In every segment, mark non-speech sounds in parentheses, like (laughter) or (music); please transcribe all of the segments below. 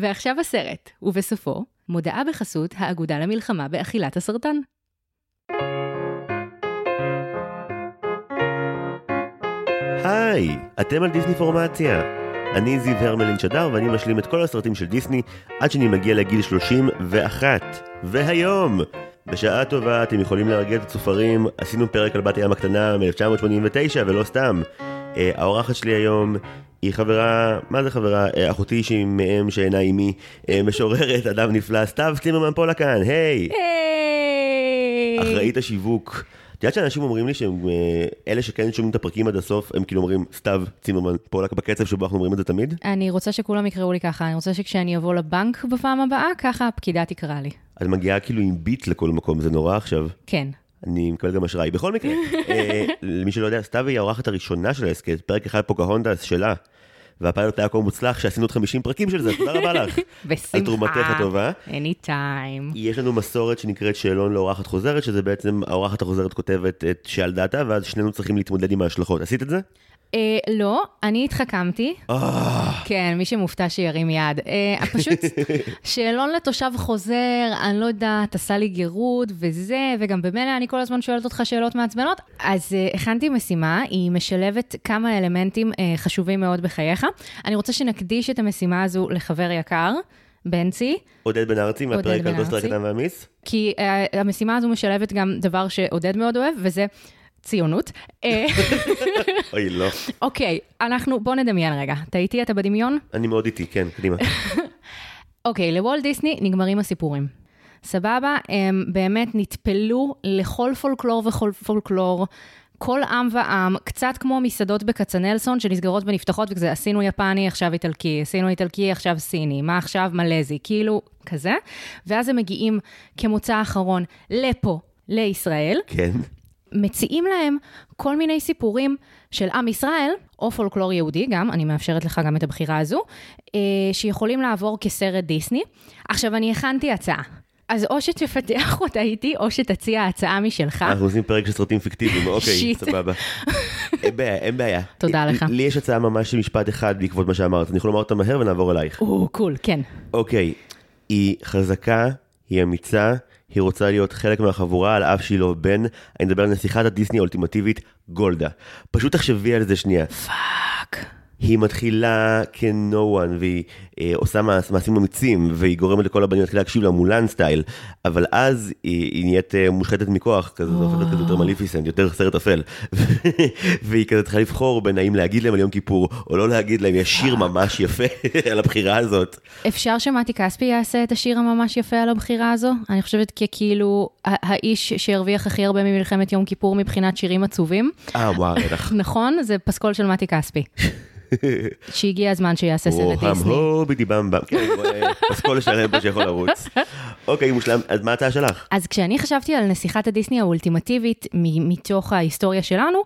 ועכשיו הסרט, ובסופו, מודעה בחסות האגודה למלחמה באכילת הסרטן. היי, אתם על דיסני פורמציה. אני זיו הרמלין שדר ואני משלים את כל הסרטים של דיסני עד שאני מגיע לגיל 31. והיום, בשעה טובה אתם יכולים להרגיע את הצופרים, עשינו פרק על בת הים הקטנה מ-1989 ולא סתם. אה, האורחת שלי היום היא חברה, מה זה חברה? אה, אחותי שהיא מאם שאינה אימי, אה, משוררת, אדם נפלא, סתיו צימרמן פולה כאן, היי! היי! אחראית השיווק. את יודעת שאנשים אומרים לי שהם, אלה שכן שומעים את הפרקים עד הסוף, הם כאילו אומרים, סתיו צימרמן פולק בקצב שבו אנחנו אומרים את זה תמיד? אני רוצה שכולם יקראו לי ככה, אני רוצה שכשאני אבוא לבנק בפעם הבאה, ככה הפקידה תקרא לי. את מגיעה כאילו עם ביט לכל מקום, זה נורא עכשיו. כן. אני מקבל גם אשראי. בכל מקרה, (laughs) אה, למי שלא יודע, סתיו היא האורחת הראשונה של ההסכת, פרק אחד פוקהונדס שלה. והפיילוט היה כה מוצלח שעשינו עוד 50 פרקים של זה, תודה רבה לך. בשמחה. (laughs) על תרומתך הטובה. anytime. יש לנו מסורת שנקראת שאלון לאורחת חוזרת, שזה בעצם האורחת החוזרת כותבת את שעל דעתה, ואז שנינו צריכים להתמודד עם ההשלכות. עשית את זה? אה, לא, אני התחכמתי. אה, כן, מי שמופתע שירים יד. אה, (laughs) פשוט שאלון לתושב חוזר, אני לא יודעת, עשה לי גירוד וזה, וגם במילא אני כל הזמן שואלת אותך שאלות מעצבנות. אז אה, הכנתי משימה, היא משלבת כמה אלמנטים אה, חשובים מאוד בחייך. אני רוצה שנקדיש את המשימה הזו לחבר יקר, בנצי, עודד בן ארצי מהפרק על דוסטר. הקטן והמיס. כי אה, המשימה הזו משלבת גם דבר שעודד מאוד אוהב, וזה ציונות. (laughs) אוי, לא. אוקיי, אנחנו, בוא נדמיין רגע. אתה איתי? אתה בדמיון? אני מאוד איטי, כן, קדימה. (laughs) אוקיי, לוולט דיסני נגמרים הסיפורים. סבבה? הם באמת נטפלו לכל פולקלור וכל פולקלור. כל עם ועם, קצת כמו מסעדות בכצנלסון שנסגרות ונפתחות וכזה, עשינו יפני, עכשיו איטלקי, עשינו איטלקי, עכשיו סיני, מה עכשיו מלזי, כאילו, כזה. ואז הם מגיעים כמוצא אחרון לפה, לישראל, כן. מציעים להם כל מיני סיפורים של עם ישראל, או פולקלור יהודי גם, אני מאפשרת לך גם את הבחירה הזו, אה, שיכולים לעבור כסרט דיסני. עכשיו, אני הכנתי הצעה. אז או שתפתח (laughs) אותה איתי, או שתציע הצעה משלך. אנחנו עושים פרק של סרטים פיקטיביים, (laughs) אוקיי. סבבה. (laughs) אין בעיה, אין בעיה. תודה לך. לי יש הצעה ממש של משפט אחד בעקבות מה שאמרת, אני יכול לומר אותה מהר ונעבור אלייך. או, cool, כן. אוקיי, היא חזקה, היא אמיצה, היא רוצה להיות חלק מהחבורה על אף שהיא לא בן, אני מדבר על נסיכת הדיסני האולטימטיבית גולדה. פשוט תחשבי על זה שנייה. fuck. היא מתחילה כ-no one, והיא אה, עושה מעש, מעשים אמיצים, והיא גורמת לכל הבנים להתחיל להקשיב לה מולן style, אבל אז היא, היא נהיית אה, מושחתת מכוח, כזה, זה הופך להיות כזה יותר מליפיסנט, יותר סרט אפל. (laughs) והיא כזה צריכה לבחור בין האם להגיד להם על יום כיפור, או לא להגיד להם, יש שיר ממש יפה (laughs) על הבחירה הזאת. אפשר שמתי כספי יעשה את השיר הממש יפה על הבחירה הזו? אני חושבת ככאילו האיש שהרוויח הכי הרבה ממלחמת יום כיפור מבחינת שירים עצובים. אה, וואו, בטח. (laughs) נכון? זה פסקול של מתי כספי. שהגיע הזמן שיעשה סרט דיסני. הו בידי במ במ, כן, אה, פסקול שלם פה שיכול לרוץ. אוקיי, מושלם, אז מה ההצעה שלך? אז כשאני חשבתי על נסיכת הדיסני האולטימטיבית מתוך ההיסטוריה שלנו,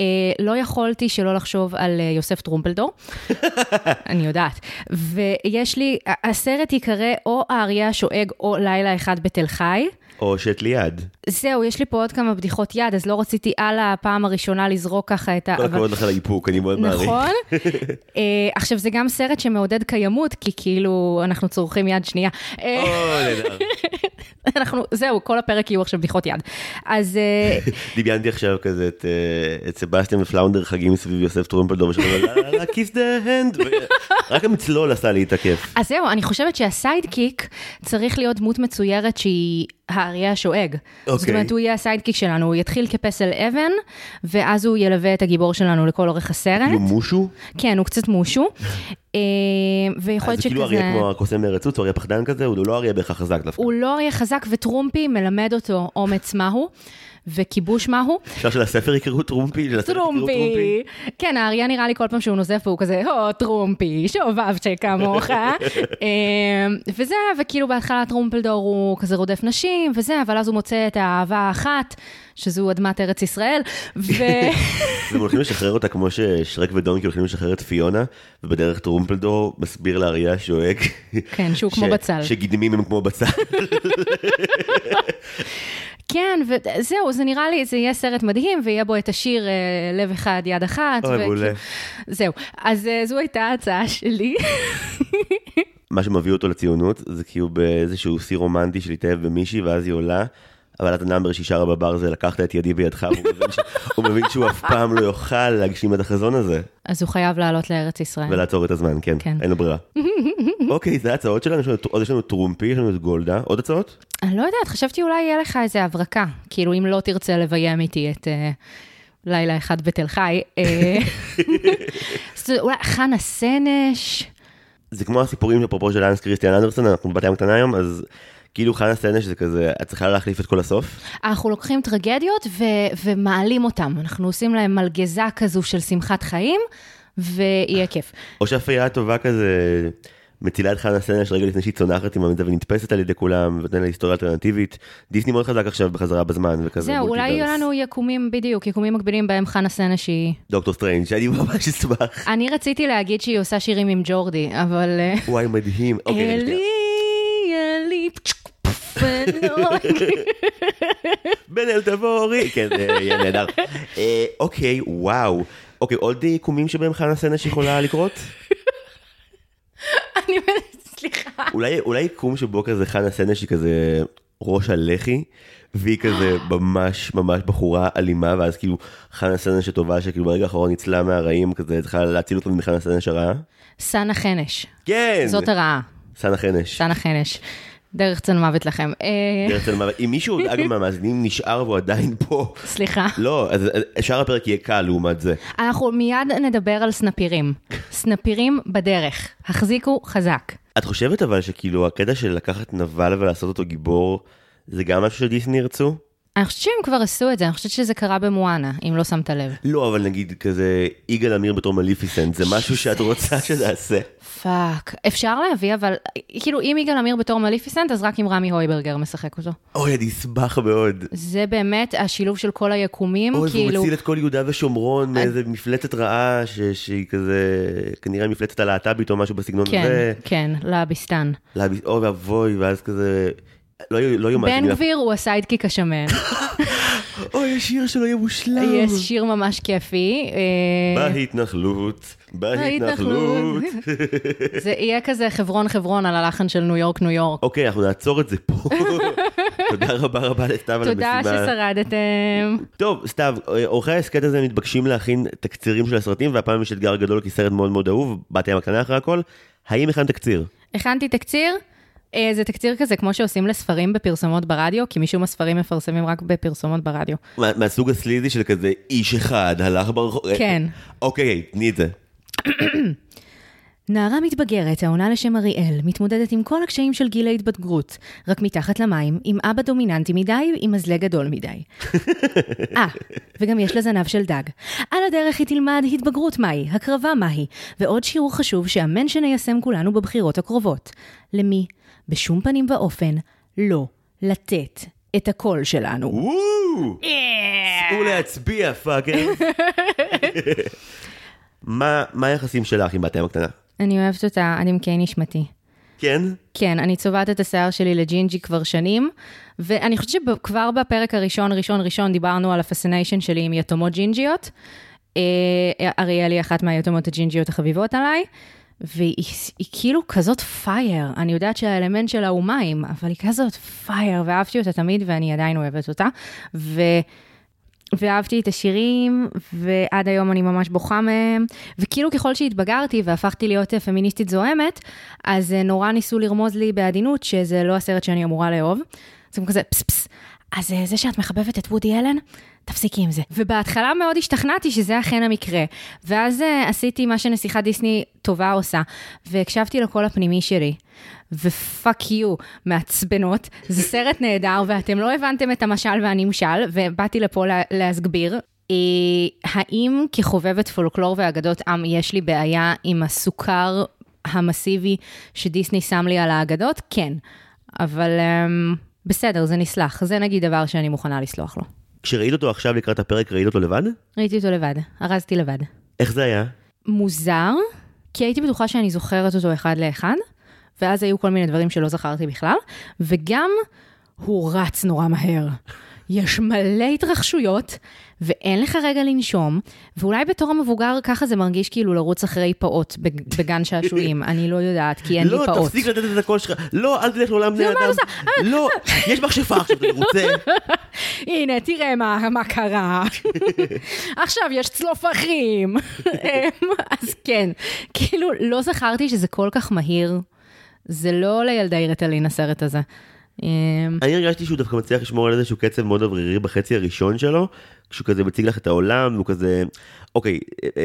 אה, לא יכולתי שלא לחשוב על אה, יוסף טרומפלדור. (laughs) אני יודעת. ויש לי, הסרט ייקרא או האריה השואג או לילה אחד בתל חי. או שאת ליד. זהו, יש לי פה עוד כמה בדיחות יד, אז לא רציתי על הפעם הראשונה לזרוק ככה את ה... כל הכבוד לך על האיפוק, אני מאוד מעריך. נכון. (laughs) אה, עכשיו, זה גם סרט שמעודד קיימות, כי כאילו, אנחנו צורכים יד שנייה. אה, או, נהדר. (laughs) אנחנו, זהו, כל הפרק יהיו עכשיו בדיחות יד. אז אה, (laughs) דמיינתי עכשיו כזה את, סבסטיאן ופלאונדר חגים סביב יוסף טרומפלדור ושאומרים kiss the hand רק המצלול עשה לי את הכיף. אז זהו, אני חושבת שה sidekick צריך להיות דמות מצוירת שהיא האריה השואג. זאת אוקיי. אומרת, הוא יהיה ה sidekick שלנו, הוא יתחיל כפסל אבן, ואז הוא ילווה את הגיבור שלנו לכל אורך הסרט. כאילו מושו, כן, הוא קצת מושו. אה, ויכול אז להיות כאילו שכזה... אריה כמו הקוסם מרצוץ, הוא אריה פחדן כזה, הוא לא אריה בהכרח חזק דווקא. הוא לא אריה חזק, וטרומפי מלמד אותו אומץ מהו, וכיבוש מהו. אפשר שלספר יקראו טרומפי? טרומפי. כן, האריה נראה לי כל פעם שהוא נוזף והוא כזה, הו, טרומפי, שובב שכמוך. (laughs) אמ, וזה, וכאילו בהתחלה טרומפלדור הוא כזה רודף נשים, וזה, אבל אז הוא מוצא את האהבה האחת, שזו אדמת ארץ ישראל, ו... (laughs) הם הולכים לשחרר אותה כמו ששרק ודונקי הולכים לשחרר את פיונה, ובדרך טרומפלדור מסביר לאריה השואג. כן, שהוא (laughs) כמו בצל. שגידמים הם כמו בצל. כן, וזהו, זה נראה לי, זה יהיה סרט מדהים, ויהיה בו את השיר אה, לב אחד, יד אחת. אוי, מעולה. זהו, אז אה, זו הייתה ההצעה שלי. מה שמביא אותו לציונות זה כי הוא באיזשהו שיא רומנטי של להתאהב במישהי ואז היא עולה. אבל את ה number שהיא שרה בבר זה לקחת את ידי בידך, והוא מבין, ש... הוא מבין שהוא אף פעם לא יוכל להגשים את החזון הזה. אז הוא חייב לעלות לארץ ישראל. ולעצור את הזמן, כן, כן. אין לו ברירה. אוקיי, זה ההצעות שלנו, עוד יש לנו טרומפי, יש לנו את גולדה, עוד הצעות? אני לא יודעת, חשבתי אולי יהיה לך איזה הברקה. כאילו, אם לא תרצה לביים איתי את אה, לילה אחד בתל חי. אה, (laughs) אולי חנה סנש. זה כמו הסיפורים אפרופו של אנס קריסטיאן אנדרסון, אנחנו בבת ים קטנה היום, אז כאילו חנה סנש זה כזה, את צריכה להחליף את כל הסוף. אנחנו לוקחים טרגדיות ו- ומעלים אותם. אנחנו עושים להם מלגזה כזו של שמחת חיים, ויהיה כיף. או שהפייה הטובה כזה, מצילה את חנה סנש רגע לפני שהיא צונחת עם המידע ונתפסת על ידי כולם, ונותנת לה היסטוריה אלטרנטיבית. דיסני מאוד חזק עכשיו בחזרה בזמן, וכזה זהו, אולי יהיו. לנו יקומים, בדיוק, יקומים מקבילים בהם חנה סנש היא... דוקטור סטרנג', שאני ממש אשמח. אני רציתי להגיד שהיא עושה שירים עם ג'ורדי, אבל... אה, וואי, מדהים. אוקיי, פצ'ק, פוף, ולא- בן אל תבורי. כן, זה יהיה נהדר. אה, אוקיי, וואו. אוקיי, עוד יקומים שבהם חנה סנש יכולה לקרות? אני סליחה. אולי, אולי יקום שבו כזה חנה סנש היא כזה ראש הלח"י, והיא כזה ממש ממש בחורה אלימה, ואז כאילו חנה סנש הטובה שכאילו ברגע האחרון ניצלה מהרעים, כזה צריכה להציל אותנו מחנה סנש הרעה. סנה חנש, כן! זאת הרעה, סנה חנש. סנה חנש. דרך צל מוות לכם. אה, דרך צל מוות. אם מישהו, אגב, (laughs) מהמאזינים נשאר והוא עדיין פה, סליחה. לא, אז אז שאר הפרק יהיה קל לעומת זה. אנחנו מיד נדבר על סנפירים. סנפירים בדרך. החזיקו חזק. את חושבת אבל שכאילו הקטע של לקחת נבל ולעשות אותו גיבור, זה גם משהו שדיסני ירצו? אני חושבת שהם כבר עשו את זה, אני חושבת שזה קרה במואנה, אם לא שמת לב. לא, אבל נגיד כזה יגאל עמיר בתור מליפיסנט, זה משהו שאת רוצה (laughs) שנעשה. fuck. אפשר להביא, אבל כאילו, אם יגאל עמיר בתור מליפיסנט, אז רק אם רמי הויברגר משחק אותו. אוי, אני אשמח מאוד. זה באמת השילוב של כל היקומים, אוי, והוא כאילו... מציל את כל יהודה ושומרון מאיזה מפלצת רעה, ש- שהיא כזה, כנראה מפלצת הלהט"בית או משהו בסגנון כן, הזה. כן, לביסטן. להביא- אוי ואבוי, ואז כזה, לא יהיו לא בן. גביר הוא הסיידקיק השמן. (laughs) אוי, השיר שלו יהיה מושלם. יש שיר ממש כיפי. אה, בהתנחלות, בהתנחלות. זה (laughs) יהיה כזה חברון חברון על הלחן של ניו יורק ניו יורק. אוקיי, אנחנו נעצור את זה פה. (laughs) תודה רבה רבה לסתיו על תודה המשימה. ששרדתם. טוב, סתיו, עורכי ההסכת הזה מתבקשים להכין תקצירים של הסרטים, והפעם יש אתגר גדול כי סרט מאוד מאוד אהוב, בת ים הקטנה אחרי הכל. האם הכנת תקציר? הכנתי תקציר. אה, זה תקציר כזה כמו שעושים לספרים בפרסומות ברדיו, כי משום הספרים מפרסמים רק בפרסומות ברדיו. מה- מהסוג הסליזי של כזה איש אחד הלך ברחוב? כן. אוקיי, תני את זה. נערה מתבגרת, העונה לשם אריאל, מתמודדת עם כל הקשיים של גיל ההתבגרות, רק מתחת למים, עם אבא דומיננטי מדי, עם מזלג גדול מדי. אה, וגם יש לה זנב של דג. על הדרך היא תלמד התבגרות מהי, הקרבה מהי, ועוד שיעור חשוב שאמן שניישם כולנו בבחירות הקרובות. למי? בשום פנים ואופן, לא לתת את הקול שלנו. וואו! צאו להצביע, fucker. מה מה היחסים שלך עם בת ים הקטנה? אני אוהבת אותה עד עמקי נשמתי. כן? כן, אני צובעת את השיער שלי לג'ינג'י כבר שנים, ואני חושבת שכבר בפרק הראשון, ראשון, ראשון, דיברנו על ה fascination שלי עם יתומות ג'ינג'יות. אה, אריאל היא אחת מהיתומות הג'ינג'יות החביבות עליי, והיא היא כאילו כזאת פייר. אני יודעת שהאלמנט שלה הוא מים, אבל היא כזאת פייר, ואהבתי אותה תמיד, ואני עדיין אוהבת אותה. ו... ואהבתי את השירים, ועד היום אני ממש בוכה מהם. וכאילו ככל שהתבגרתי והפכתי להיות אה, פמיניסטית זוהמת, אז אה, נורא ניסו לרמוז לי בעדינות שזה לא הסרט שאני אמורה לאהוב. אז הם כזה פס פס. אז אה, זה שאת מחבבת את וודי אלן, תפסיקי עם זה. ובהתחלה מאוד השתכנעתי שזה אכן המקרה. ואז uh, עשיתי מה שנסיכת דיסני טובה עושה, והקשבתי לקול הפנימי שלי. ופאק יו, מעצבנות. זה (laughs) סרט נהדר, ואתם לא הבנתם את המשל והנמשל, ובאתי לפה לה, להסגביר. אה, האם כחובבת פולקלור ואגדות עם יש לי בעיה עם הסוכר המסיבי שדיסני שם לי על האגדות? כן. אבל um, בסדר, זה נסלח. זה נגיד דבר שאני מוכנה לסלוח לו. כשראית אותו עכשיו לקראת הפרק, ראית אותו לבד? ראיתי אותו לבד, ארזתי לבד. איך זה היה? מוזר, כי הייתי בטוחה שאני זוכרת אותו אחד לאחד, ואז היו כל מיני דברים שלא זכרתי בכלל, וגם הוא רץ נורא מהר. יש מלא התרחשויות, ואין לך רגע לנשום, ואולי בתור המבוגר ככה זה מרגיש כאילו לרוץ אחרי פעוט בג- בגן שעשועים, אני לא יודעת, כי אין לי לא, פעוט. תפסיק לתת את הקול שלך. לא, אל תלך לעולם בני אדם. עושה? לא, יש מכשפה עכשיו, אני רוצה. (laughs) הנה, תראה מה, קרה. (laughs) עכשיו יש צלופחים. אז כן, כאילו, לא זכרתי שזה כל כך מהיר. זה לא לילדי רטלין הסרט הזה. אמ, אני הרגשתי שהוא דווקא מצליח לשמור על איזשהו קצב מאוד אוורירי בחצי הראשון שלו, כשהוא כזה מציג לך את העולם, והוא כזה, אוקיי,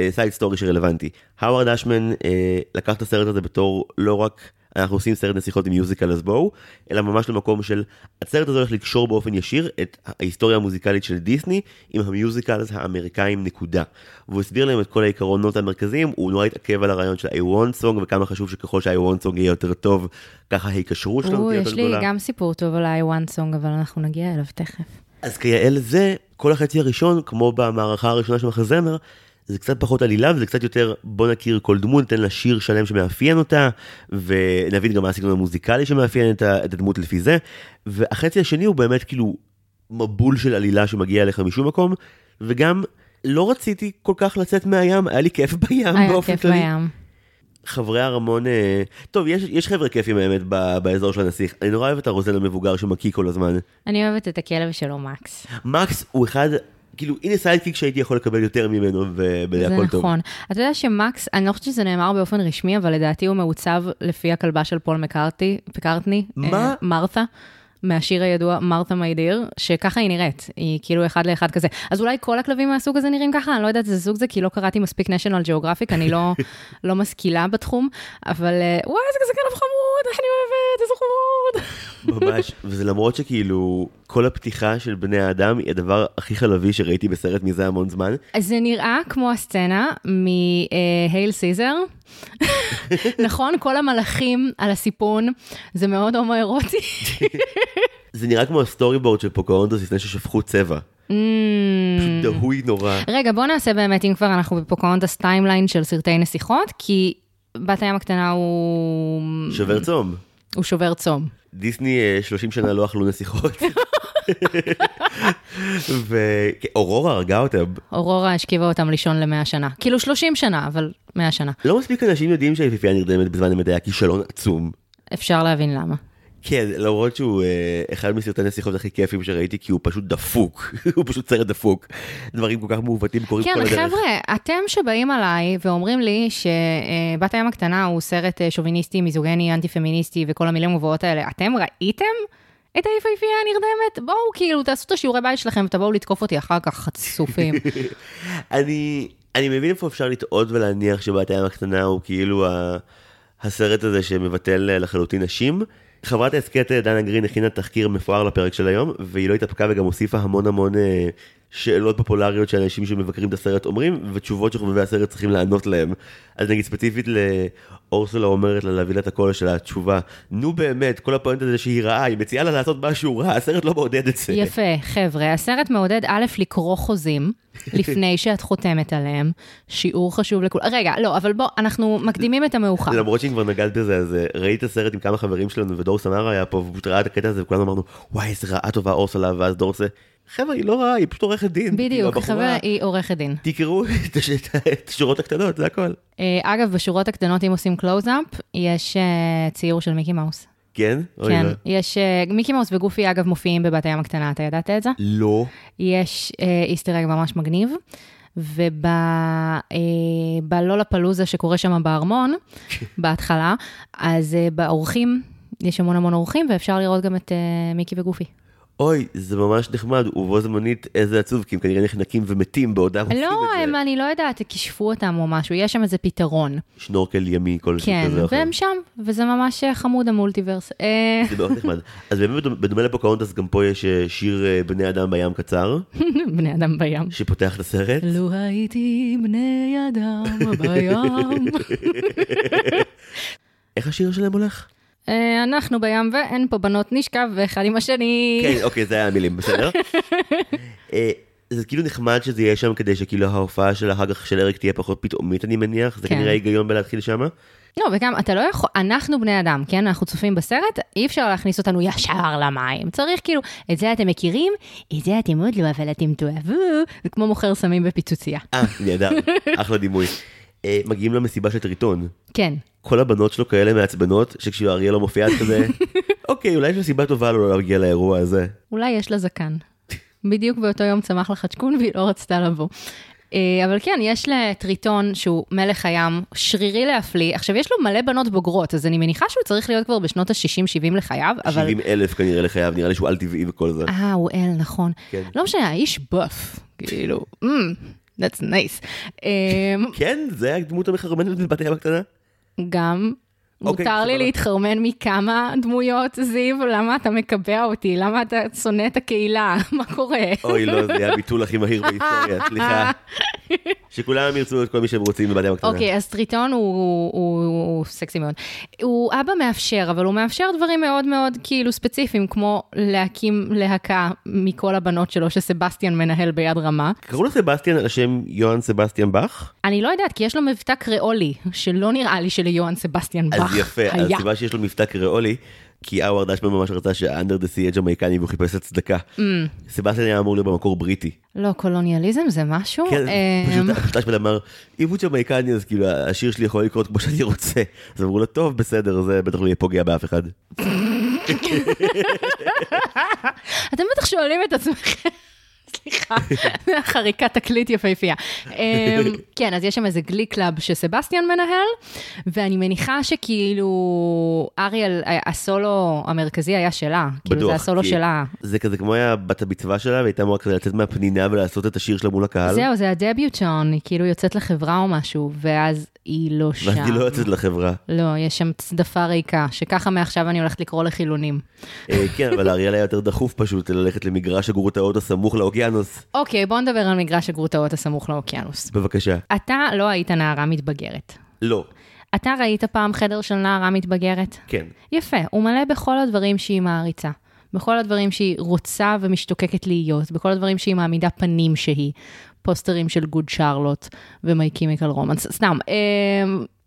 side story שרלוונטי. האוורד אשמן אה, לקח את הסרט הזה בתור לא רק אנחנו עושים סרט נסיכות עם musical אז בואו, אלא ממש למקום של הסרט הזה הולך לקשור באופן ישיר את ההיסטוריה המוזיקלית של דיסני עם ה musicals האמריקאים נקודה. והוא הסביר להם את כל העקרונות המרכזיים, הוא נורא התעכב על הרעיון של I want song וכמה חשוב שככל שה-I want song יהיה יותר טוב, ככה ההיקשרות שלנו תהיה יותר יש לי גדולה. גם סיפור טוב על ה-I want song, אבל אנחנו נגיע אליו תכף. אז כיאה לזה, כל החצי הראשון, כמו במערכה הראשונה של מחזמר, זה קצת פחות עלילה וזה קצת יותר בוא נכיר כל דמות, ניתן לה שיר שלם שמאפיין אותה, ונבין גם מה הסגנון המוזיקלי שמאפיין את הדמות לפי זה. והחצי השני הוא באמת כאילו מבול של עלילה שמגיע אליך משום מקום, וגם לא רציתי כל כך לצאת מהים, היה לי כיף בים היה באופן כיף כללי. בים. חברי הרמון, אה, טוב, יש, יש חבר'ה כיפים האמת ב- באזור של הנסיך. אני נורא אוהב את הרוזן המבוגר שמקיא כל הזמן. אני אוהבת את הכלב שלו, מקס. מקס הוא אחד, כאילו, הנה sidekick שהייתי יכול לקבל יותר ממנו, זה והכל טוב. נכון. אתה יודע שמקס, אני לא חושבת שזה נאמר באופן רשמי, אבל לדעתי הוא מעוצב לפי הכלבה של פול מקארטי, פקארטני, מה? אה, מרת'ה. מהשיר הידוע Martha My Dear, שככה היא נראית, היא כאילו אחד לאחד כזה. אז אולי כל הכלבים מהסוג הזה נראים ככה, אני לא יודעת איזה סוג זה, כי לא קראתי מספיק national geographic, אני לא, (laughs) לא משכילה בתחום, אבל אה, וואי, איזה כזה כלב חמוד, איך אני אוהבת, איזה חמוד. ממש, וזה למרות שכאילו, כל הפתיחה של בני האדם היא הדבר הכי חלבי שראיתי בסרט מזה המון זמן. אז זה נראה כמו הסצנה מ Hail Caesar. (laughs) נכון? כל המלאכים על הסיפון, זה מאוד הומואירוטי. (laughs) זה נראה כמו ה storyboard של פוקהונטס לפני ששפכו צבע. Mm. פשוט דהוי נורא. רגע, בוא נעשה באמת, אם כבר אנחנו בפוקהונטס timeline של סרטי נסיכות, כי בת הים הקטנה הוא... שובר צום. הוא שובר צום. דיסני אה, 30 שנה לא אכלו נסיכות. (laughs) ואורורה הרגה אותם. אורורה השכיבה אותם לישון למאה שנה. כאילו 30 שנה, אבל 100 שנה. לא מספיק אנשים יודעים שהיפיפייה נרדמת בזמן אמת היה כישלון עצום. אפשר להבין למה. כן, למרות שהוא אה, אחד מסרטי הנסיכות הכי כיפים שראיתי, כי הוא פשוט דפוק. (laughs) הוא פשוט סרט דפוק. דברים כל כך מעוותים קורים כן, כל הדרך. חבר'ה, אתם שבאים עליי ואומרים לי שבת הים הקטנה הוא סרט אה, שוביניסטי, מיזוגני, אנטי פמיניסטי וכל המילים הגבוהות האלה, אתם ראיתם את היפהפייה הנרדמת? בואו כאילו תעשו את השיעורי בית שלכם ותבואו לתקוף אותי אחר כך חצופים. (laughs) אני, אני מבין איפה אפשר לטעות ולהניח שבת הים הקטנה הוא כאילו ה, הסרט הזה שמבטל לחלוטין נשים. חברת ההסכת דנה גרין הכינה תחקיר מפואר לפרק של היום, והיא לא התאפקה וגם הוסיפה המון המון אה, שאלות פופולריות שאנשים שמבקרים את הסרט אומרים, ותשובות שחובבי הסרט צריכים לענות להם. אז נגיד ספציפית לאורסולה אומרת לה להביא לה את הקול של התשובה, נו באמת, כל הפואנט הזה שהיא רעה, היא מציעה לה לעשות משהו רע, הסרט לא מעודד את זה. יפה, חבר'ה, הסרט מעודד א', לקרוא חוזים (laughs) לפני שאת חותמת עליהם, שיעור חשוב לכולם. רגע, לא, אבל בוא, אנחנו מקדימים את המאוחר. למרות שאם כבר נגעת בזה, אז אה, ראיתי את הסרט עם כמה חברים שלנו, ודור סמרה היה פה, והוא ראה את הקטע הזה, וכולנו אמרנו, וואי, איזה רעה טובה אורסולה, ואז דור עושה, חבר'ה, היא לא רעה, היא פשוט עורכת דין. בדיוק, חבר'ה, היא עורכת דין. תקראו (laughs) את הש- את השורות הקטנות, זה הכל. אה, אגב, בשורות הקטנות, אם עושים קלוז-אפ, יש אה, ציור של מיקי מאוס. כן? כן, לא. יש, אה, מיקי מאוס וגופי, אגב, מופיעים בבת הים הקטנה, אתה ידעת את זה? לא. יש אה, Easter egg ממש מגניב, ובלולהפלוזה שקורה שם בארמון, (laughs) בהתחלה, אז באורחים, יש המון המון אורחים, ואפשר לראות גם את מיקי וגופי. אוי, זה ממש נחמד, ובו זמנית איזה עצוב, כי הם כנראה נחנקים ומתים בעודם עושים לא, את הם, זה. אני לא יודעת, כישפו אותם או משהו, יש שם איזה פתרון. שנורקל ימי כלשהו כן, כזה אחר. והם שם, וזה ממש אה, חמוד המולטיברס. אה, זה מאוד נחמד. אז באמת בדומה לפוקהונטס, גם פה יש אה, שיר בני אדם בים קצר, (laughs) בני אדם בים. שפותח את הסרט. לו הייתי בני אדם בים. (laughs) איך השיר שלהם הולך? אה, אנחנו בים ואין פה בנות נשכב אחד עם השני. כן, אוקיי, זה היה המילים, בסדר? (laughs) אה, זה כאילו נחמד שזה יהיה שם כדי שכאילו ההופעה של אחר כך של אריק תהיה פחות פתאומית, אני מניח, זה כן. כנראה היגיון בלהתחיל שמה. לא, וגם, אתה לא יכול, אנחנו בני אדם, כן? אנחנו צופים בסרט, אי אפשר להכניס אותנו ישר למים. צריך כאילו, את זה אתם מכירים, את זה אתם עוד לא, אבל אתם תאהבו. זה כמו מוכר סמים בפיצוצייה. אה, נהדר, אחלה דימוי. אה, מגיעים למסיבה של טריטון. כן. כל הבנות שלו כאלה מעצבנות, שכשאריה אריאל לא מופיעה את כזה, (laughs) אוקיי, אולי יש לו סיבה טובה לו לא להגיע לאירוע הזה. אולי יש לה זקן. בדיוק באותו יום צמח לה חדשקון והיא לא רצתה לבוא. אה, אבל כן, יש לטריטון שהוא מלך הים, שרירי להפליא. עכשיו, יש לו מלא בנות בוגרות, אז אני מניחה שהוא צריך להיות כבר בשנות ה-60-70 לחייו, אבל... 70 אלף כנראה לחייו, נראה לי שהוא על טבעי וכל זה. אה, הוא אל, נכון. כן. לא משנה, האיש בוף, כאילו, mm, that's nice. (laughs) אמ, כן, זה הדמות המחרמנת בבת הים הקטנה? גם, אוקיי, מותר לי. להתחרמן מכמה דמויות, זיו, למה אתה מקבע אותי? למה אתה שונא את הקהילה? (laughs) מה קורה? אוי לא, זה היה הביטול הכי מהיר בהיסטוריה, (laughs) סליחה. שכולם ירצו את כל מי שהם רוצים בבת הים הקטנה. אוקיי, אז טריטון הוא, סקסי מאוד. הוא אבא מאפשר, אבל הוא מאפשר דברים מאוד מאוד כאילו ספציפיים, כמו להקים להקה מכל הבנות שלו, שסבסטיאן מנהל ביד רמה. קראו לו סבסטיאן על שם יוהאן סבסטיאן באך? אני לא יודעת, כי יש לו מבטא קריאולי, שלא נראה לי שליוהאן סבסטיאן באך יפה, היה. הסיבה שיש לו מבטא קריאולי, כי האוורד אשמן ממש רצה ש Under the Sea יהיה ג'מייקני והוא חיפש הצדקה. ממ. סבסטיאן היה אמור להיות במקור בריטי. לא, קולוניאליזם זה משהו? כן, אמ, פשוט אשמן אמר, אם הוא ג'מייקני אז כאילו השיר שלי יכול לקרות כמו שאני רוצה. אז אמרו לו, טוב, בסדר, זה בטח לא יהיה פוגע באף אחד. (laughs) אתם בטח שואלים את עצמכם, סליחה, חריקת תקליט יפהפייה. אמ, כן, אז יש שם איזה glee club שסבסטיאן מנהל, ואני מניחה שכאילו אריאל, הסולו המרכזי היה שלה. כאילו זה הסולו שלה. זה כזה כמו היה בת המצווה שלה, והייתה אמורה כזה לצאת מהפנינה ולעשות את השיר שלה מול הקהל. זהו, זה ה debutante, היא כאילו יוצאת לחברה או משהו, ואז היא לא שם. ואז היא לא יוצאת לחברה. לא, יש שם צדפה ריקה, שככה מעכשיו אני הולכת לקרוא לחילונים. אה, כן, אבל לאריאל היה יותר דחוף פשוט ללכת למגרש הגרוטאות הסמוך לאוקיינוס. אוקיי, בוא נדבר על מגרש הגרוטאות הסמוך לאוקיינוס. בבקשה. אתה לא היית נערה מתבגרת. לא. אתה ראית פעם חדר של נערה מתבגרת? כן. יפה, הוא מלא בכל הדברים שהיא מעריצה. בכל הדברים שהיא רוצה ומשתוקקת להיות, בכל הדברים שהיא מעמידה פנים שהיא. פוסטרים של Good Charlotte ו My Chemical Romance, סתם.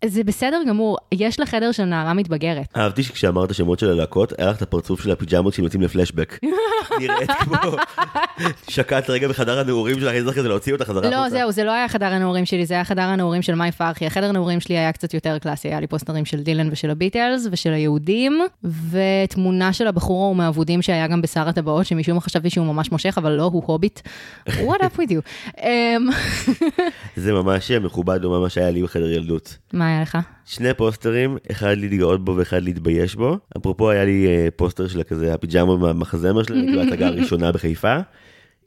זה בסדר גמור, יש לחדר של נערה מתבגרת. אהבתי שכשאמרת שמות של הלהקות, היה לך את הפרצוף של הפיג'מות שהם יוצאים לפלשבק. (laughs) נראית כמו שקעת רגע בחדר הנעורים שלך, צריך כזה להוציא אותה חזרה. לא. זהו, זה לא היה חדר הנעורים שלי, זה היה חדר הנעורים של מאי פרחי. החדר הנעורים שלי היה קצת יותר קלאסי, היה לי פוסטרים של דילן ושל הביטלס ושל היהודים, ותמונה של הבחור ההוא מהאבודים שהיה גם בשר הטבעות, שמשום מה חשבתי שהוא ממש מושך, אבל לא, הוא הוביט. (laughs) What up with you? אמ, זה ממש מכובד, הוא ממש היה לי בחדר ילדות. מה היה לך? שני פוסטרים, אחד להתגאות בו ואחד להתבייש בו. אפרופו היה לי אה, פוסטר של כזה הפיג'מה מהמחזמר שלי, כאילו (laughs) ההצגה הראשונה בחיפה.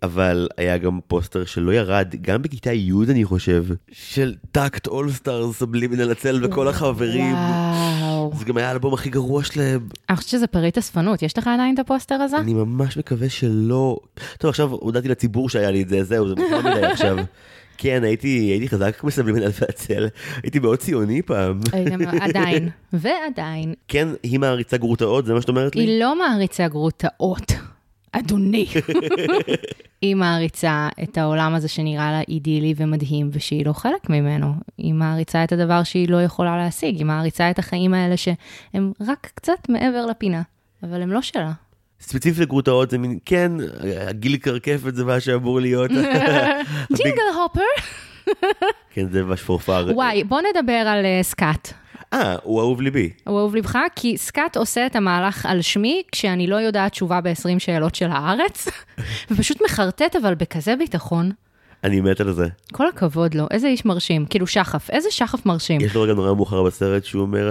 אבל היה גם פוסטר שלא ירד, גם בכיתה י' אני חושב, של TACT All Stars סאבלימינל וכל החברים. וואו. זה גם היה האלבום הכי גרוע שלהם. אני חושבת שזה פריט אספנות, יש לך עדיין את הפוסטר הזה? אני ממש מקווה שלא... טוב, עכשיו הודעתי לציבור שהיה לי את זה, זהו, זה מוכר מדי עכשיו. (laughs) כן, הייתי, הייתי חזק כמו סבלי מנצל והצל, הייתי מאוד ציוני פעם. עדיין, ועדיין, כן, היא מעריצה גרוטאות, זה מה שאת אומרת לי? היא לא מעריצה גרוטאות, אדוני. (laughs) היא מעריצה את העולם הזה שנראה לה אידילי ומדהים, ושהיא לא חלק ממנו. היא מעריצה את הדבר שהיא לא יכולה להשיג, היא מעריצה את החיים האלה שהם רק קצת מעבר לפינה, אבל הם לא שלה. ספציפית לגרוטאות זה מין, כן, הגיל קרקפת זה מה שאמור להיות. (laughs) ג'ינגל הופר. כן, זה ממש פורפר. וואי, בוא נדבר על אה, סקאט. אה, הוא אהוב ליבי. הוא אהוב לבך, כי סקאט עושה את המהלך על שמי, כשאני לא יודעת תשובה ב-20 שאלות של הארץ, (laughs) ופשוט מחרטט אבל בכזה ביטחון. אני מת על זה. כל הכבוד לו, איזה איש מרשים. כאילו שחף, איזה שחף מרשים. יש לו רגע נורא מאוחר בסרט שהוא אומר,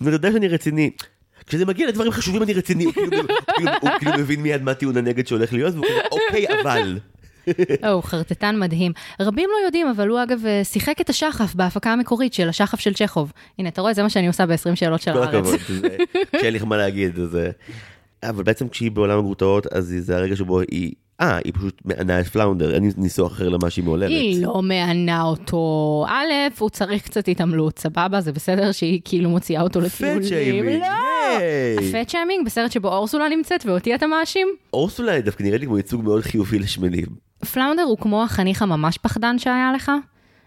אני יודע שאני רציני. כשזה מגיע לדברים חשובים אני רציני, הוא כאילו- כאילו- הוא כאילו מבין מיד מה טיעון הנגד שהולך להיות, והוא כזה, אוקיי, אבל. הוא חרטטן מדהים. רבים לא יודעים, אבל הוא אגב אה, שיחק את השחף בהפקה המקורית של השחף של צ'כוב. הנה, אתה רואה, זה מה שאני עושה ב-20 שאלות של כל הארץ. הכבוד, זה- שאין לי מה להגיד, אז... אה, אבל בעצם כשהיא בעולם הגרוטאות, אז זה הרגע שבו היא... אה, היא פשוט מענה את פלאונדר, אין ניסוח אחר למה שהיא מעוללת. היא לא מענה אותו. א', הוא צריך קצת התעמלות, סבבה? זה בסדר שהיא כאילו מוציאה אותו לטיולים. שיימינג, לא! ה fat shaming בסרט שבו אורסולה נמצאת ואותי אתה מאשים? אורסולה דווקא נראית לי כמו ייצוג מאוד חיובי לשמנים. פלאונדר הוא כמו החניך הממש פחדן שהיה לך,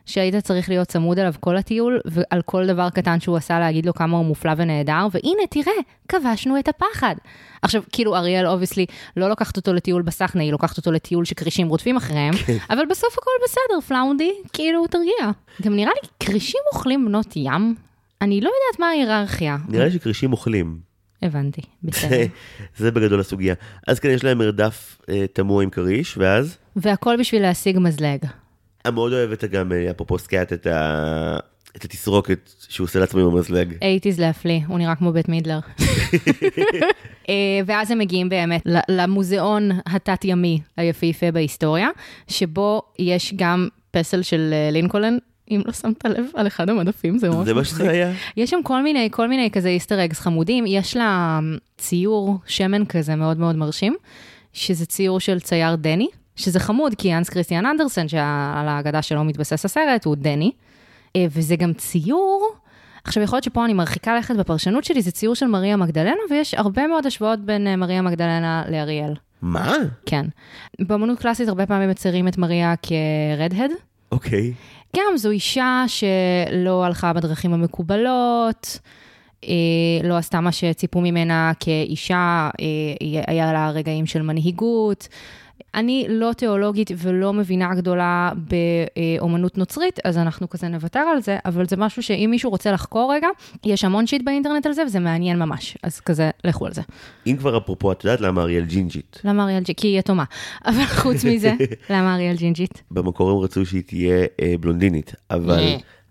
שהיית צריך להיות צמוד אליו כל הטיול, ועל כל דבר קטן שהוא עשה להגיד לו כמה הוא מופלא ונהדר, והנה, תראה, כבשנו את הפחד. עכשיו, כאילו, אריאל obviously לא לוקחת אותו לטיול בסחנה, היא לוקחת אותו לטיול שכרישים רודפים אחריהם, אבל בסוף הכל בסדר, פלאונדי, כאילו, תרגיע. גם נראה לי, כרישים אוכלים בנות ים? אני לא יודעת מה ההיררכיה. נראה לי שכרישים אוכלים. הבנתי, (laughs) בסדר. זה, בגדול הסוגיה. אז כן, יש להם מרדף אה, תמוה עם כריש, ואז? והכל בשביל להשיג מזלג. אני מאוד אוהב את גם, אה, אפרופו סקאט, את, ה... את התסרוקת שהוא עושה לעצמו עם המזלג. 80's להפליא, הוא נראה כמו בית מידלר. (laughs) אה, ואז הם מגיעים באמת למוזיאון התת-ימי היפהפה בהיסטוריה, שבו יש גם פסל של אה, לינקולן. אם לא שמת לב על אחד המדפים, זה ממש זה מה מצחיק. שזה היה? יש שם כל מיני, כל מיני כזה איסטר אגס חמודים, יש לה ציור שמן כזה מאוד מאוד מרשים, שזה ציור של צייר דני, שזה חמוד, כי אנס כריסטיאן אנדרסן, שעל ההגדה שלו מתבסס הסרט, הוא דני, אה, וזה גם ציור, עכשיו יכול להיות שפה אני מרחיקה לכת בפרשנות שלי, זה ציור של מריה מגדלנה, ויש הרבה מאוד השוואות בין אה, מריה מגדלנה לאריאל. מה? כן. באמנות קלאסית הרבה פעמים מציירים את מריה כרד-הד, אוקיי. גם זו אישה שלא הלכה בדרכים המקובלות, אה, לא עשתה מה שציפו ממנה כאישה, אה, היה לה רגעים של מנהיגות. אני לא תיאולוגית ולא מבינה גדולה באומנות נוצרית, אז אנחנו כזה נוותר על זה, אבל זה משהו שאם מישהו רוצה לחקור רגע, יש המון שיט באינטרנט על זה, וזה מעניין ממש, אז כזה, לכו על זה. אם כבר אפרופו, את יודעת למה אריאל ג'ינג'ית? למה אריאל ג'ינג'ית? כי היא יתומה. אבל חוץ מזה, (laughs) למה אריאל ג'ינג'ית? במקור הם רצו שהיא תהיה אה, בלונדינית, אבל.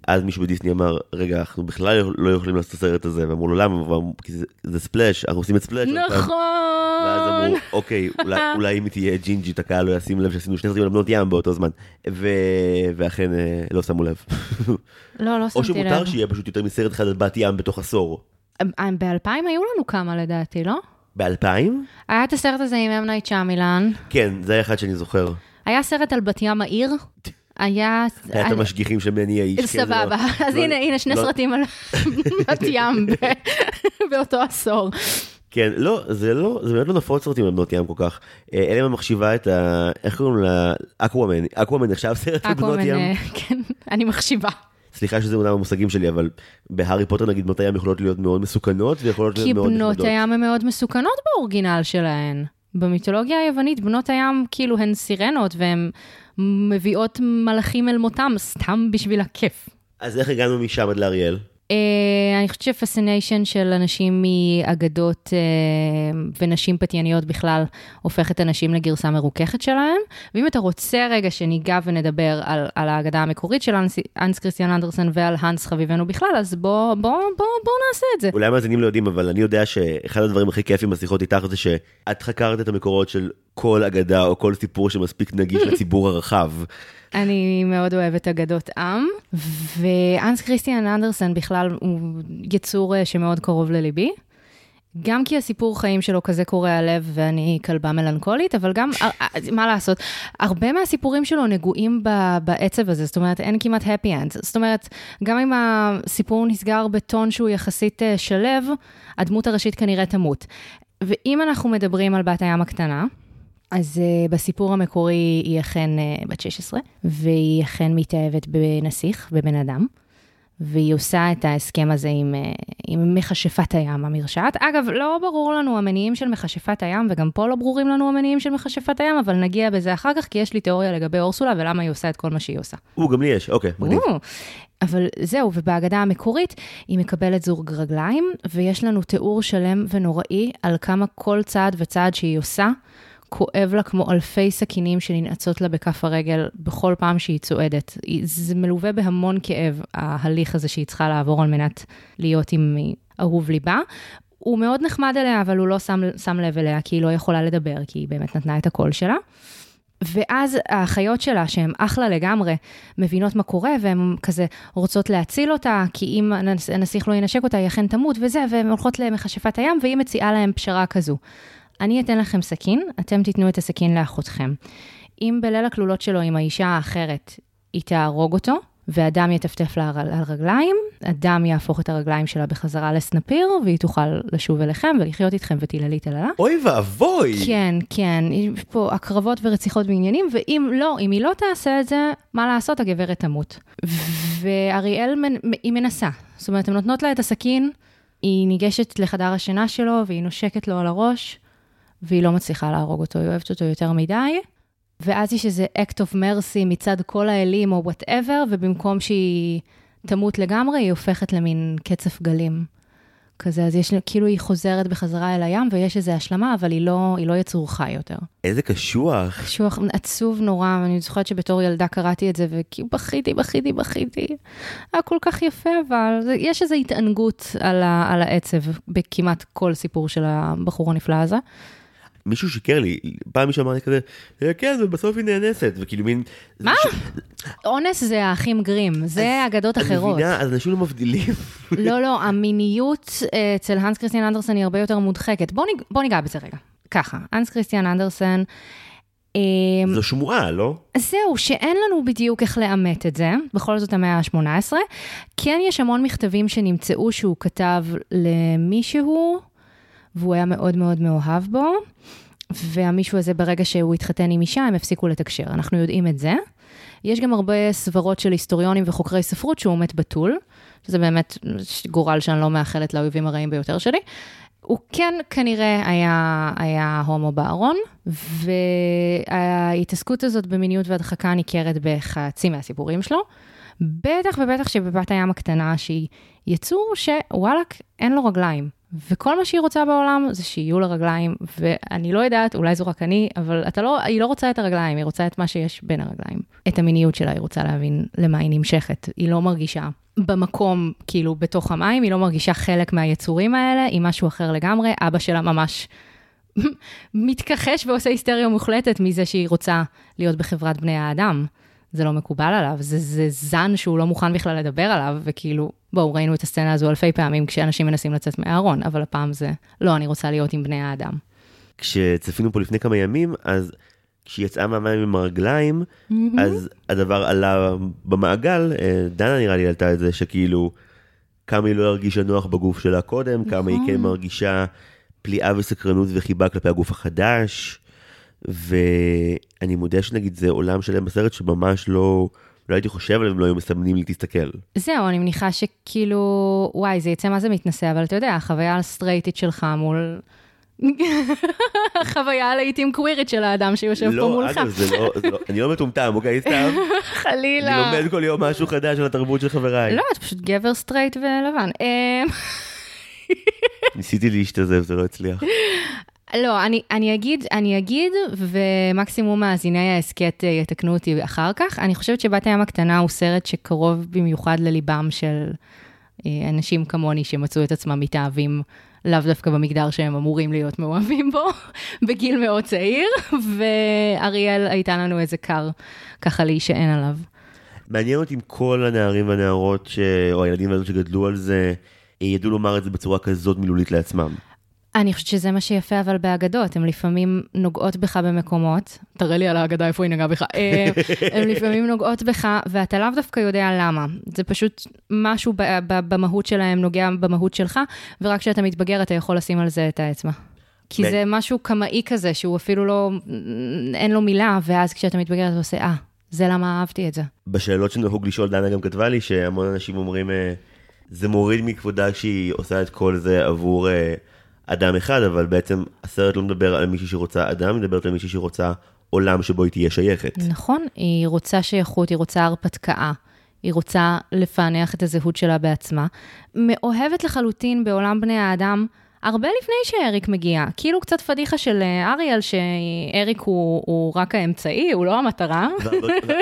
אז מישהו בדיסני אמר, רגע, אנחנו בכלל לא יכולים לעשות את הסרט הזה, ואמרו לו למה, כי זה, ספלאש, אנחנו עושים את ספלאש. פעם." ואז נכון. אמרו, אוקיי, אולי, (laughs) אולי אם תהיה ג'ינג'ית, הקהל לא ישים לב שעשינו שני סרטים על בנות ים באותו זמן. ו... ואכן אה, לא שמו לב. לא, לא או שמתי לב. שמותר שיהיה פשוט יותר מסרט אחד על בת ים בתוך עשור. ב-2000 היו לנו כמה לדעתי, לא? ב-2000? היה את הסרט הזה עם אמנייט צ'אמילן, כן, זה היה אחד שאני זוכר. היה סרט על בת ים העיר, (laughs) היה... היה את המשגיחים של מני האיש. לא- סבבה, אז לא- הנה, הנה שני לא- סרטים על (laughs) בת ים באותו עשור. כן, לא, זה לא, זה באמת לא נפוץ סרטים על בנות ים כל כך. אה, אלא את מחשיבה את ה... איך קוראים לה? אקוואמן. אקוואמן נחשב סרט על בנות ים? אה, כן, (laughs) אני מחשיבה. סליחה שזה אומנם המושגים שלי, אבל בהארי פוטר נגיד בנות הים יכולות להיות מאוד מסוכנות ויכולות כי להיות מאוד בנות נחמדות. הים הן מאוד מסוכנות באורגינל שלהן. במיתולוגיה היוונית, בנות הים כאילו הן סירנות והן מביאות מלאכים אל מותם סתם בשביל הכיף. אז איך הגענו משם עד לאריאל? Uh, אני חושבת שפסיניישן של אנשים מאגדות uh, ונשים פתייניות בכלל הופכת אנשים לגרסה מרוככת שלהם. ואם אתה רוצה רגע שניגע ונדבר על, על האגדה המקורית של אנס, אנס כריסטיאן אנדרסן ועל האנס חביבנו בכלל, אז בוא, בוא, בוא, בוא נעשה את זה. אולי המאזינים לא יודעים, אבל אני יודע שאחד הדברים הכי כיפים בשיחות איתך זה שאת חקרת את המקורות של כל אגדה או כל סיפור שמספיק נגיש (laughs) לציבור הרחב. אני מאוד אוהבת אגדות עם, ואנס כריסטיאן אנדרסן בכלל הוא יצור אה, שמאוד קרוב לליבי. גם כי הסיפור חיים שלו כזה קורע לב ואני כלבה מלנכולית, אבל גם, אה, אה, מה לעשות, הרבה מהסיפורים שלו נגועים ב- בעצב הזה, זאת אומרת, אין כמעט happy end. זאת אומרת, גם אם הסיפור נסגר בטון שהוא יחסית שלו, הדמות הראשית כנראה תמות. ואם אנחנו מדברים על בת הים הקטנה, אז uh, בסיפור המקורי היא אכן uh, בת 16, והיא אכן מתאהבת בנסיך, בבן אדם, והיא עושה את ההסכם הזה עם, uh, עם מכשפת הים המרשעת. אגב, לא ברור לנו המניעים של מכשפת הים, וגם פה לא ברורים לנו המניעים של מכשפת הים, אבל נגיע בזה אחר כך, כי יש לי תיאוריה לגבי אורסולה ולמה היא עושה את כל מה שהיא עושה. או, גם לי יש, אוקיי, מגניב. או, אבל זהו, ובהגדה המקורית היא מקבלת זוג רגליים, ויש לנו תיאור שלם ונוראי על כמה כל צעד וצעד שהיא עושה, כואב לה כמו אלפי סכינים שננעצות לה בכף הרגל בכל פעם שהיא צועדת. זה מלווה בהמון כאב, ההליך הזה שהיא צריכה לעבור על מנת להיות עם אהוב ליבה. הוא מאוד נחמד אליה, אבל הוא לא שם, שם לב אליה, כי היא לא יכולה לדבר, כי היא באמת נתנה את הקול שלה. ואז האחיות שלה, שהן אחלה לגמרי, מבינות מה קורה, והן כזה רוצות להציל אותה, כי אם הנס- הנסיך לא ינשק אותה, היא אכן תמות וזה, והן הולכות למכשפת הים, והיא מציעה להם פשרה כזו. אני אתן לכם סכין, אתם תיתנו את הסכין לאחותכם. אם בליל הכלולות שלו עם האישה האחרת, היא תהרוג אותו, והדם יטפטף לה על הרגליים, הדם יהפוך את הרגליים שלה בחזרה לסנפיר, והיא תוכל לשוב אליכם ולחיות איתכם ותיללי תללה. אוי ואבוי! כן, כן, יש פה הקרבות ורציחות בעניינים, ואם לא, אם היא לא תעשה את זה, מה לעשות, הגברת תמות. ואריאל, היא מנסה. זאת אומרת, הן נותנות לה את הסכין, היא ניגשת לחדר השינה שלו, והיא נושקת לו על הראש, והיא לא מצליחה להרוג אותו, היא אוהבת אותו יותר מדי. ואז יש איזה act of mercy מצד כל האלים או וואטאבר, ובמקום שהיא תמות לגמרי, היא הופכת למין קצף גלים. כזה, אז יש, כאילו היא חוזרת בחזרה אל הים, ויש איזו השלמה, אבל היא לא, היא לא יצור חי יותר. איזה קשוח. קשוח, עצוב נורא, ואני זוכרת שבתור ילדה קראתי את זה, וכאילו בכיתי, בכיתי, בכיתי. היה כל כך יפה, אבל יש איזו התענגות על, ה, על העצב בכמעט כל סיפור של הבחור הנפלא הזה. מישהו שיקר לי, פעם מישהו אמר לי כזה, אה, כן, ובסוף היא נאנסת, וכאילו מין... מה? אונס זה האחים גרים, זה אגדות אחרות. אני מבינה, אז אנשים לא מבדילים. לא, לא, המיניות אה, אצל הנס כריסטיאן אנדרסן היא הרבה יותר מודחקת. בוא ניגע בזה רגע. ככה, הנס כריסטיאן אנדרסן... אה, זו שמועה, לא? זהו, שאין לנו בדיוק איך לאמת את זה, בכל זאת המאה ה-18. כן יש המון מכתבים שנמצאו שהוא כתב למישהו, והוא היה מאוד מאוד מאוהב בו, והמישהו הזה, ברגע שהוא התחתן עם אישה, הם הפסיקו לתקשר. אנחנו יודעים את זה. יש גם הרבה סברות של היסטוריונים וחוקרי ספרות שהוא מת בתול, שזה באמת גורל שאני לא מאחלת לאויבים הרעים ביותר שלי. הוא כן כנראה היה, היה הומו בארון, וההתעסקות הזאת במיניות והדחקה ניכרת בחצי מהסיפורים שלו. בטח ובטח שבבת הים הקטנה, שהיא יצור שוואלאק, אין לו רגליים. וכל מה שהיא רוצה בעולם זה שיהיו לה רגליים, ואני לא יודעת, אולי זו רק אני, אבל אתה לא, היא לא רוצה את הרגליים, היא רוצה את מה שיש בין הרגליים. את המיניות שלה, היא רוצה להבין למה היא נמשכת. היא לא מרגישה במקום, כאילו, בתוך המים, היא לא מרגישה חלק מהיצורים האלה, היא משהו אחר לגמרי. אבא שלה ממש (laughs) מתכחש ועושה היסטריה מוחלטת מזה שהיא רוצה להיות בחברת בני האדם. זה לא מקובל עליו, זה, זה זן שהוא לא מוכן בכלל לדבר עליו, וכאילו, בואו, ראינו את הסצנה הזו אלפי פעמים כשאנשים מנסים לצאת מהארון, אבל הפעם זה, לא, אני רוצה להיות עם בני האדם. כשצפינו פה לפני כמה ימים, אז כשהיא יצאה מהמים עם הרגליים, mm-hmm. אז הדבר עלה במעגל, אה, דנה נראה לי עלתה את זה, שכאילו, כמה היא לא הרגישה נוח בגוף שלה קודם, נכון. כמה היא כן נכון. מרגישה פליאה וסקרנות וחיבה כלפי הגוף החדש. ואני מודה שנגיד זה עולם שלם בסרט שממש לא, לא הייתי חושב עליהם לא היו מסמנים לי תסתכל. זהו, אני מניחה שכאילו, וואי, זה יצא מה זה מתנשא, אבל אתה יודע, החוויה הסטרייטית שלך מול... חוויה לעיתים קווירית של האדם שיושב לא, פה מולך. לא, אגב, זה לא, זה לא, (laughs) אני לא מטומטם, אוקיי, סתם? חלילה. אני לומד כל יום משהו חדש על התרבות של חבריי. לא, אתה פשוט גבר סטרייט ולבן. אמ, ניסיתי להשתזף, זה לא הצליח. (laughs) לא, אני, אני, אגיד, אני אגיד, ומקסימום מאזיני ההסכת אה, יתקנו אותי אחר כך. אני חושבת שבת הים הקטנה הוא סרט שקרוב במיוחד לליבם של אה, אנשים כמוני שמצאו את עצמם מתאהבים לאו דווקא במגדר שהם אמורים להיות מאוהבים בו, (laughs) בגיל מאוד צעיר, ואריאל הייתה לנו איזה קר ככה להישען עליו. מעניין אותי אם כל הנערים והנערות, ש... או הילדים והילדות שגדלו על זה, ידעו לומר את זה בצורה כזאת מילולית לעצמם. אני חושבת שזה מה שיפה אבל באגדות, הן לפעמים נוגעות בך במקומות, תראה לי על האגדה איפה היא נגעה בך, אה, הן לפעמים נוגעות בך ואתה לאו דווקא יודע למה. זה פשוט משהו במהות שלהם נוגע במהות שלך, ורק כשאתה מתבגר אתה יכול לשים על זה את האצבע. כי זה משהו קמאי כזה, שהוא אפילו לא, אין לו מילה, ואז כשאתה מתבגר אתה עושה, אה, זה למה אהבתי את זה. בשאלות שנהוג לשאול, דנה גם כתבה לי שהמון אנשים אומרים, אה, זה מוריד מכבודה כשהיא עושה את כל זה עבור... אדם אחד, אבל בעצם הסרט לא מדבר על מישהי שרוצה אדם, היא מדברת על מישהי שרוצה עולם שבו היא תהיה שייכת. נכון, היא רוצה שייכות, היא רוצה הרפתקה. היא רוצה לפענח את הזהות שלה בעצמה. מאוהבת לחלוטין בעולם בני האדם, הרבה לפני שאריק מגיע. כאילו קצת פדיחה של אה, אריאל, שאריק הוא, הוא רק האמצעי, הוא לא המטרה.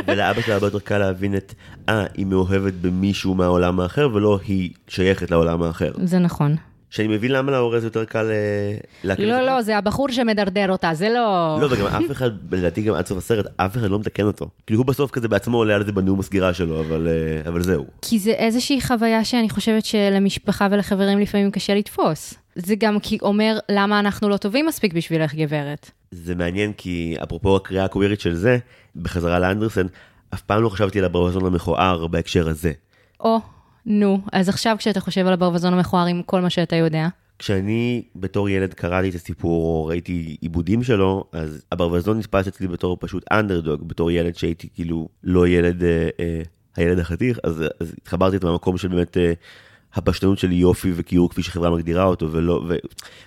ולאבא שלה הרבה יותר קל להבין את, אה, היא מאוהבת במישהו מהעולם האחר, ולא היא שייכת לעולם האחר. זה נכון. שאני מבין למה להורה זה יותר קל אה, להקליט. לא, לא, זה הבחור שמדרדר אותה, זה לא... לא, וגם אף אחד, (laughs) לדעתי גם עד סוף הסרט, אף אחד לא מתקן אותו. כאילו הוא בסוף כזה בעצמו עולה על זה בנאום הסגירה שלו, אבל, אה, אבל זהו. כי זה איזושהי חוויה שאני חושבת שלמשפחה ולחברים לפעמים קשה לתפוס. זה גם כי אומר למה אנחנו לא טובים מספיק בשבילך, גברת. זה מעניין כי אפרופו הקריאה הקווירית של זה, בחזרה לאנדרסן, אף פעם לא חשבתי על הברווזון המכוער בהקשר הזה. או, נו, אז עכשיו כשאתה חושב על הברווזון המכוער עם כל מה שאתה יודע, כשאני בתור ילד קראתי את הסיפור או ראיתי עיבודים שלו, אז הברווזון נתפס אצלי בתור פשוט אנדרדוג, בתור ילד שהייתי כאילו לא ילד, אה, אה, הילד החתיך, אז, אז התחברתי מהמקום של באמת אה, הפשטנות של יופי וכיעור כפי שחברה מגדירה אותו, ולא,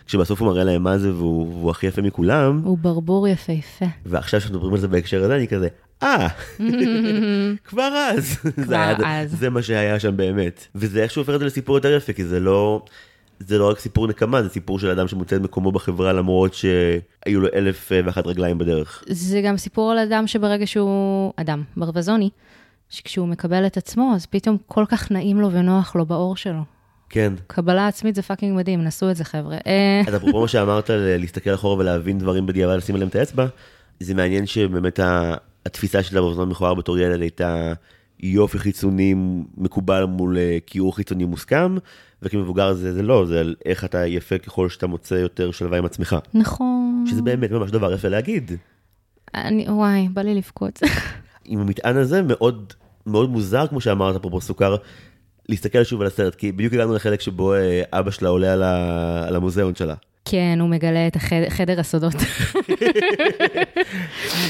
וכשבסוף הוא מראה להם מה זה והוא, והוא הכי יפה מכולם, הוא ברבור יפהפה. ועכשיו כשמדברים על זה בהקשר הזה, אני כזה, אה, (laughs) כבר אז. היה, אז. זה מה שהיה שם באמת. וזה איכשהו הופך את זה לסיפור יותר יפה, כי זה לא... זה לא רק סיפור נקמה, זה סיפור של אדם שמוצא את מקומו בחברה למרות שהיו לו אלף ואחת רגליים בדרך. זה גם סיפור על אדם שברגע שהוא, אדם, ברווזוני, שכשהוא מקבל את עצמו, אז פתאום כל כך נעים לו ונוח לו בעור שלו. כן. קבלה עצמית זה fucking מדהים, נסו את זה חבר'ה. אה, אז אפרופו מה שאמרת, להסתכל אחורה ולהבין דברים בדיעבד, לשים עליהם את האצבע, זה מעניין שבאמת התפיסה של הברווזון מכוער בתור ילד הייתה יופי חיצוני מקובל מול אה, כיעור חיצוני מוסכם, וכמבוגר זה, זה לא, זה על איך אתה יפה ככל שאתה מוצא יותר שלווה עם עצמך. נכון. שזה באמת ממש דבר יפה להגיד. אני, וואי, בא לי לבכות. (laughs) עם המטען הזה מאוד מאוד מוזר, כמו שאמרת, אפרופו סוכר, להסתכל שוב על הסרט, כי בדיוק הגענו לחלק שבו אה, אבא שלה עולה על, ה... על המוזיאון שלה. כן, הוא מגלה את החדר, חדר הסודות.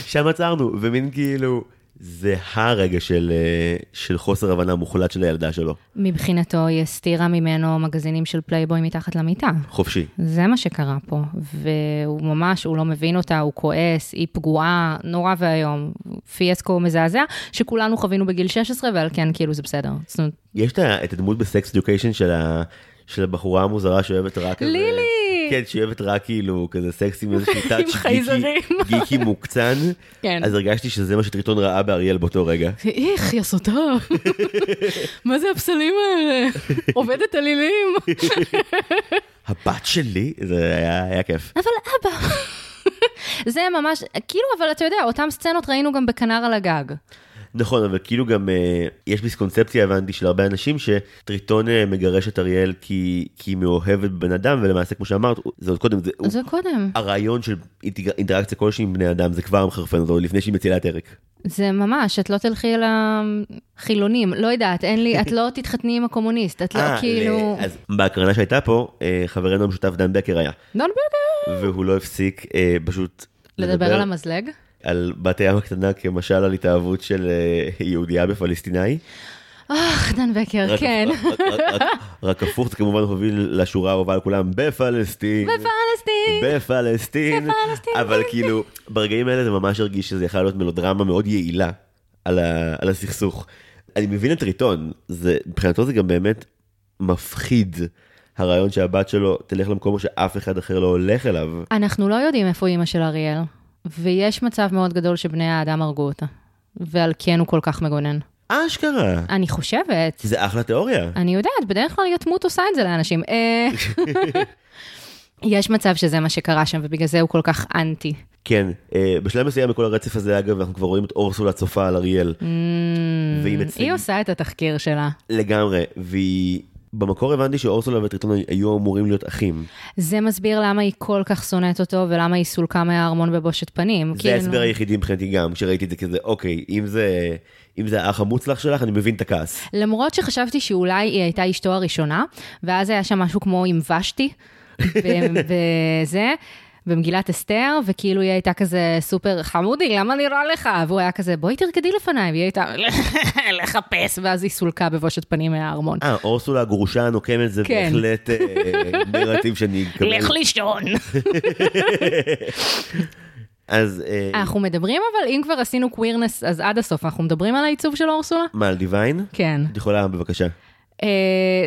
שם עצרנו, ומין כאילו, זה הרגע של, אה, של חוסר הבנה מוחלט של הילדה שלו. מבחינתו, היא הסתירה ממנו מגזינים של פלייבוי מתחת למיטה. חופשי. זה מה שקרה פה, והוא ממש, הוא לא מבין אותה, הוא כועס, היא פגועה, נורא ואיום. פיאסקו מזעזע, שכולנו חווינו בגיל 16, ועל כן, כאילו, זה בסדר. יש את הדמות ב Sex Education של, ה... של הבחורה המוזרה שאוהבת רק. לילי! כן, שהיא אוהבת רק כאילו כזה סקס עם איזשהו טאץ' גיקי, מוקצן. כן. אז הרגשתי שזה מה שטריטון ראה באריאל באותו רגע. איך, יא סוטה. מה זה הפסלים האלה? עובדת אלילים. הבת שלי, זה היה, כיף. אבל אבא. זה ממש, כאילו, אבל אתה יודע, אותם סצנות ראינו גם בכנר על הגג. נכון, אבל כאילו גם אה, יש מיסקונספציה, הבנתי, של הרבה אנשים, שטריטון אה, מגרש את אריאל כי, כי היא מאוהבת בבן אדם, ולמעשה, כמו שאמרת, זה עוד קודם, זה, הוא, זה קודם. הרעיון של אינטראקציה כלשהי עם בני אדם, זה כבר מחרפן אותו, לפני שהיא מצילה את אריק. זה ממש, את לא תלכי אל החילונים, לא יודעת, אין לי, את לא תתחתני עם הקומוניסט, את לא, אה, כאילו... אז בהקרנה שהייתה פה, חברנו המשותף דן בקר היה, דון ברגר. והוא לא הפסיק פשוט לדבר על המזלג? על בת הים הקטנה כמשל על התאהבות של אה, יהודייה בפלסטינאי. אך, דן בקר, כן. רק- הפוך, זה כמובן הוביל לשורה האהובה על כולם, בפלסטין. בפלסטין. בפלסטין. בפלסטין. אבל כאילו, ברגעים האלה זה ממש הרגיש שזה יכול להיות מלודרמה מאוד יעילה על הסכסוך. אני מבין את ריטון, מבחינתו זה גם באמת מפחיד. הרעיון שהבת שלו תלך למקום שאף אחד אחר לא הולך אליו. אנחנו לא יודעים איפה אימא של אריאל, ויש מצב מאוד גדול שבני האדם הרגו אותה, ועל כן הוא כל כך מגונן. אשכרה. אני חושבת, זה אחלה תיאוריה. אני יודעת, בדרך כלל יתמות עושה את זה לאנשים. אה, יש מצב שזה מה שקרה שם, ובגלל זה הוא כל כך אנטי. כן, אה, בשלב מסוים בכל הרצף הזה, אגב, אנחנו כבר רואים את אורסולה צופה על אריאל. והיא מציג... Mm, היא עושה את התחקיר שלה. לגמרי, והיא... במקור הבנתי שאורסולה וטריטון היו אמורים להיות אחים. זה מסביר למה היא כל כך שונאת אותו, ולמה היא סולקה מהארמון בבושת פנים. זה כאילו- ההסבר היחידי מבחינתי גם, כשראיתי את זה כזה, אוקיי, אם זה, אם זה האח המוצלח שלך, אני מבין את הכעס. למרות שחשבתי שאולי היא הייתה אשתו הראשונה, ואז היה שם משהו כמו עם ושתי, בזה, (laughs) במגילת אסתר, וכאילו היא הייתה כזה סופר חמודי, למה נראה לך? והוא היה כזה, בואי תרקדי לפניי, והיא הייתה, לחפש, ואז היא סולקה בבושת פנים מהארמון. אה, אורסולה הגרושה הנוקמת זה כן. בהחלט אה, נרטיב שאני אקבל. לך לישון. אז אה, אנחנו מדברים, אבל אם כבר עשינו קווירנס, אז עד הסוף, אנחנו מדברים על העיצוב של אורסולה? מה, על דיוויין? כן. את יכולה, בבקשה. Uh,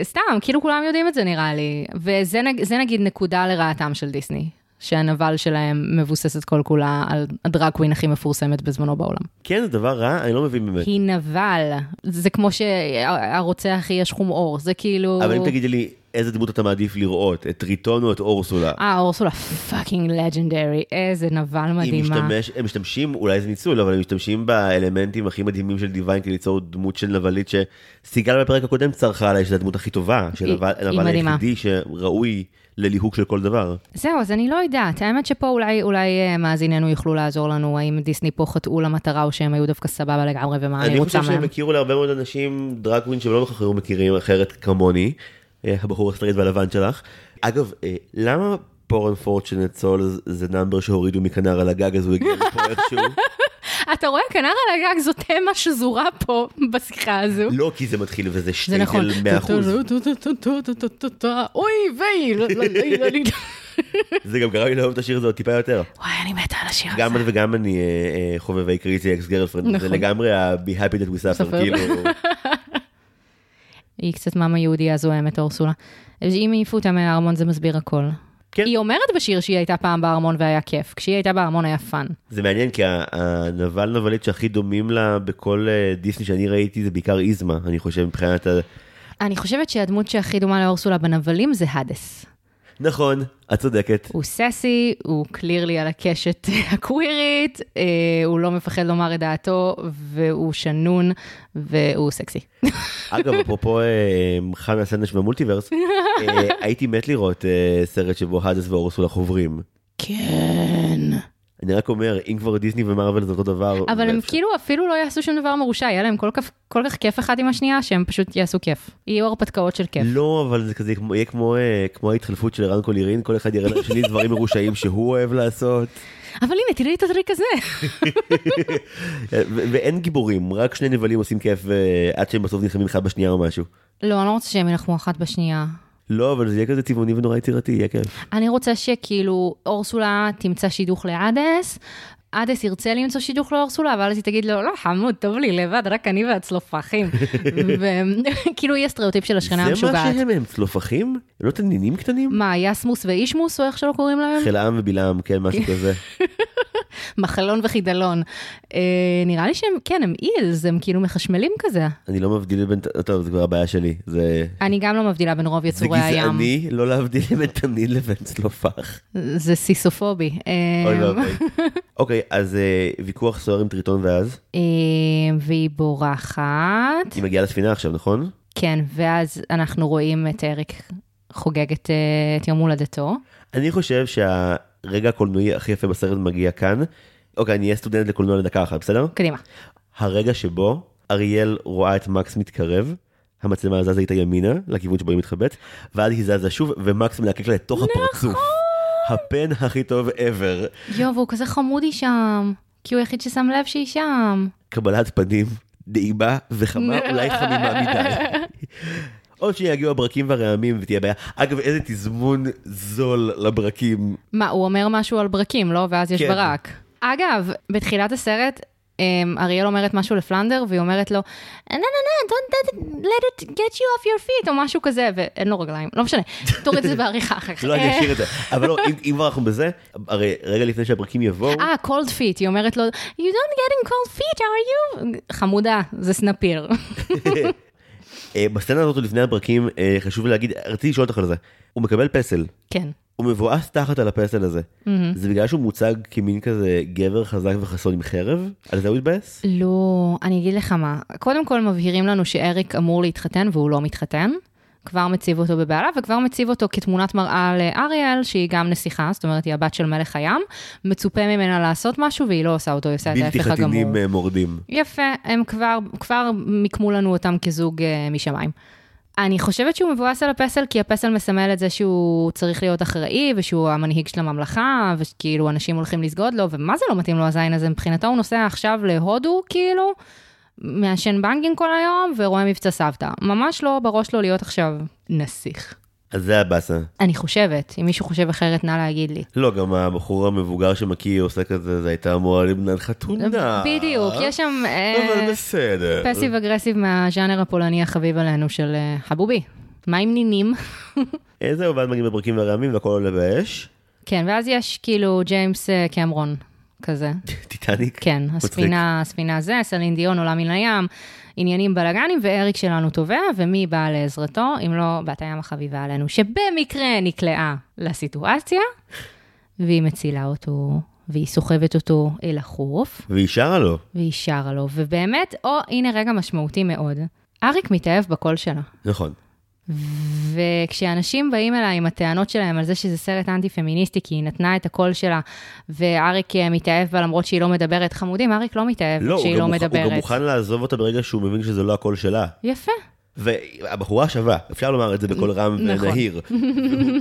סתם, כאילו כולם יודעים את זה נראה לי. וזה נג, זה נגיד נקודה לרעתם של דיסני, שהנבל שלהם מבוססת כל כולה על הדרג קווין הכי מפורסמת בזמנו בעולם. כן, זה דבר רע, אני לא מבין באמת. היא נבל, זה כמו שהרוצח יהיה שחום עור, זה כאילו... אבל אם תגידי לי, איזה דמות אתה מעדיף לראות, את טריטון או את אורסולה? אה, אורסולה fucking legendary, איזה נבל מדהימה. משתמש, הם משתמשים, אולי זה ניצול, אבל הם משתמשים באלמנטים הכי מדהימים של דיוויין כדי ליצור דמות של נבלית שסיגל בפרק הקודם צרחה עליי, שזו הדמות הכי טובה, של היא- מדהימה. היחידי שראוי לליהוק של כל דבר. זהו, אז אני לא יודעת. האמת שפה אולי, אולי אה, מאזיננו יוכלו לעזור לנו, האם דיסני פה חטאו למטרה, או שהם היו דווקא סבבה לגמרי, ומה אני אני חושב. שהם הכירו להרבה מאוד אנשים drag queen שלא בהכרח היו מכירים אחרת כמוני, אה, הבחור הסטרייט והלבן שלך. אגב, אה, למה Poor Unfortunate Souls זה number שהורידו מכנר על הגג אז הוא הגיע לפה איכשהו? (laughs) אתה רואה, כנר על הגג זו תמה שזורה פה בשיחה הזו. לא כי זה מתחיל וזה זה נכון. שטעטל 100%. אוי ויי, לא, לא, לא. זה גם גרם לי לאהוב את השיר הזה עוד טיפה יותר. וואי, אני מתה על השיר גם את הזה. וגם אני אה, אה, חובבי Crazy Ex-Girlfriend, זה נכון. לגמרי ה remember that we suffered. כאילו, (laughs) היא קצת מאמה יהודייה זועמת, אורסולה. אם העיפו אותה מהארמון זה מסביר הכל. כן. היא אומרת בשיר שהיא הייתה פעם בארמון והיה כיף. כשהיא הייתה בארמון היה fun. זה מעניין כי הנבל נבלית שהכי דומים לה בכל אה, דיסני שאני ראיתי זה בעיקר איזמה, אני חושב מבחינת ה... אני חושבת שהדמות שהכי דומה לאורסולה בנבלים זה האדס. נכון, את צודקת. הוא sassy, הוא clearly על הקשת (laughs) הקווירית, אה, הוא לא מפחד לומר את דעתו, והוא שנון, והוא סקסי. (laughs) אגב, אפרופו אה, חנה סנדש במולטיברס, (laughs) אה, הייתי מת לראות אה, סרט שבו האדס ואורסולה חוברים. כן. אני רק אומר, אם כבר דיסני ומרוויל זה אותו דבר. אבל הם כאילו אפילו לא יעשו שום דבר מרושע, יהיה להם כל כך, כל כך כיף אחד עם השנייה, שהם פשוט יעשו כיף. יהיו הרפתקאות של כיף. לא, אבל זה כזה יהיה כמו, אה, כמו ההתחלפות של ערן קולירין, כל אחד יראה לשני (laughs) דברים מרושעים שהוא אוהב לעשות. אבל הנה, תראי את הטריק הזה. (laughs) ואין גיבורים, רק שני נבלים עושים כיף אה, עד שהם בסוף נלחמים אחד בשנייה או משהו. לא, אני לא רוצה שהם ילחמו אחת בשנייה. לא, אבל זה יהיה כזה צבעוני ונורא יצירתי, יהיה כיף. אני רוצה שכאילו אורסולה תמצא שידוך לאדס, אדס ירצה למצוא שידוך לאורסולה, אבל אז היא תגיד לו, לא, חמוד, טוב לי לבד, רק אני והצלופחים. (laughs) וכאילו (laughs) יהיה סטריאוטיפ של השכנה זה מה המשוגעת. שהם, הם צלופחים? לא תנינים קטנים? מה, יסמוס ואישמוס, או איך שלא קוראים להם? חלאם ובלעם, כן, משהו כזה. (laughs) מחלון וחידלון. אה, נראה לי שהם, כן, הם אילס, הם כאילו מחשמלים כזה. אני לא מבדיל בין, טוב, זה כבר הבעיה שלי. זה אני גם לא מבדילה בין רוב זה יצורי הים. גזעני לא להבדיל בין תנין לבין צלופח. זה סיסופובי. אה, אוי ואבוי. אוקיי, אז אה, ויכוח סוער עם טריטון ואז? אה, והיא בורחת. היא מגיעה לספינה עכשיו, נכון? כן, ואז אנחנו רואים את אריק חוגג את, את יום הולדתו. אני חושב שהרגע הקולנועי הכי יפה בסרט מגיע כאן. אוקיי, אני אהיה סטודנט לקולנוע לדקה אחת, בסדר? קדימה. הרגע שבו אריאל רואה את מקס מתקרב, המצלמה זזה איתה ימינה, לכיוון שבו היא מתחבאת, ואז היא זזה שוב, ומקס מלקק לה לתוך הפרצוף. הפן הכי טוב ever. יואו, והוא כזה חמודי שם, כי הוא היחיד ששם לב שהיא שם. קבלת פנים, נעימה וחמה, אולי חמימה מדי. (laughs) עוד שיגיעו הברקים והרעמים ותהיה בעיה. אגב, איזה תזמון זול לברקים. מה, הוא אומר משהו על ברקים, לא? ואז יש כן. ברק. אגב, בתחילת הסרט, אמ, אריאל אומרת משהו לפלנדר, והיא אומרת לו, no, no, no, don't let it, get you off your feet, או משהו כזה, ואין לו רגליים, לא משנה, (laughs) תוריד את זה בעריכה אחר כך. לא, אני אשאיר את זה. אבל לא, אם- אם כבר אנחנו בזה, הרי רגע לפני שהברקים יבואו, אה, cold feet, היא אומרת לו, you don't get in cold feet, are you? חמודה, זה סנפיר. (laughs) אה, בסצנה הזאת לפני הברקים, אה, חשוב להגיד, רציתי לשאול אותך על זה. הוא מקבל פסל, כן. הוא מבואס תחת על הפסל הזה. זה בגלל שהוא מוצג כמין כזה גבר חזק וחסון עם חרב? על זה הוא התבאס? לא, אני אגיד לך מה. קודם כל מבהירים לנו שאריק אמור להתחתן והוא לא מתחתן. כבר מציב אותו בבעלה וכבר מציב אותו כתמונת מראה לאריאל, שהיא גם נסיכה, זאת אומרת היא הבת של מלך הים. מצופה ממנה לעשות משהו והיא לא עושה אותו, היא עושה את בלתי ההפך הגמור. חתינים אה, מורדים. יפה, הם כבר, כבר מיקמו לנו אותם כזוג אה, משמיים. אני חושבת שהוא מבואס על הפסל, כי הפסל מסמל את זה שהוא צריך להיות אחראי, ושהוא המנהיג של הממלכה, וכאילו אנשים הולכים לסגוד לו, ומה זה לא מתאים לו הזין הזה? מבחינתו הוא נוסע עכשיו להודו, כאילו, מעשן בנגים כל היום, ורואה מבצע סבתא. ממש לא בראש לו להיות עכשיו נסיך. אז זה הבאסה. אני חושבת, אם מישהו חושב אחרת, נא להגיד לי. לא, גם הבחור המבוגר שמקיא עושה כזה, זה הייתה אמורה לבנת חתונה. בדיוק, יש שם... אה, אבל בסדר. פסיב אגרסיב מהז'אנר הפולני החביב עלינו של אה, חבובי. מעמיינים? אה, זהו, ואז מגיעים הברקים והרעמים והכל עולה באש. כן, ואז יש כאילו ג'יימס אה, קמרון כזה. (laughs) טיטניק. כן. הספינה, הספינה זה, סלין דיון עולה מן הים, עניינים בלאגנים, ואריק שלנו תובע, ומי בא לעזרתו, אם לא בת הים החביבה עלינו, שבמקרה נקלעה לסיטואציה, והיא מצילה אותו, והיא סוחבת אותו אל החוף, והיא שרה לו. והיא שרה לו, ובאמת, או, הנה רגע משמעותי מאוד, אריק מתאהב בקול שלה. נכון. וכשאנשים באים אליי עם הטענות שלהם על זה שזה סרט אנטי-פמיניסטי, כי היא נתנה את הקול שלה, ואריק אה, מתאהב בה למרות שהיא לא מדברת, חמודים, אריק לא מתאהב לא, כשהיא לא גם מוכן- מדברת. הוא גם מוכן לעזוב אותה ברגע שהוא מבין שזה לא הקול שלה. יפה. והבחורה שווה, אפשר לומר את זה בקול רם נכון. ונהיר.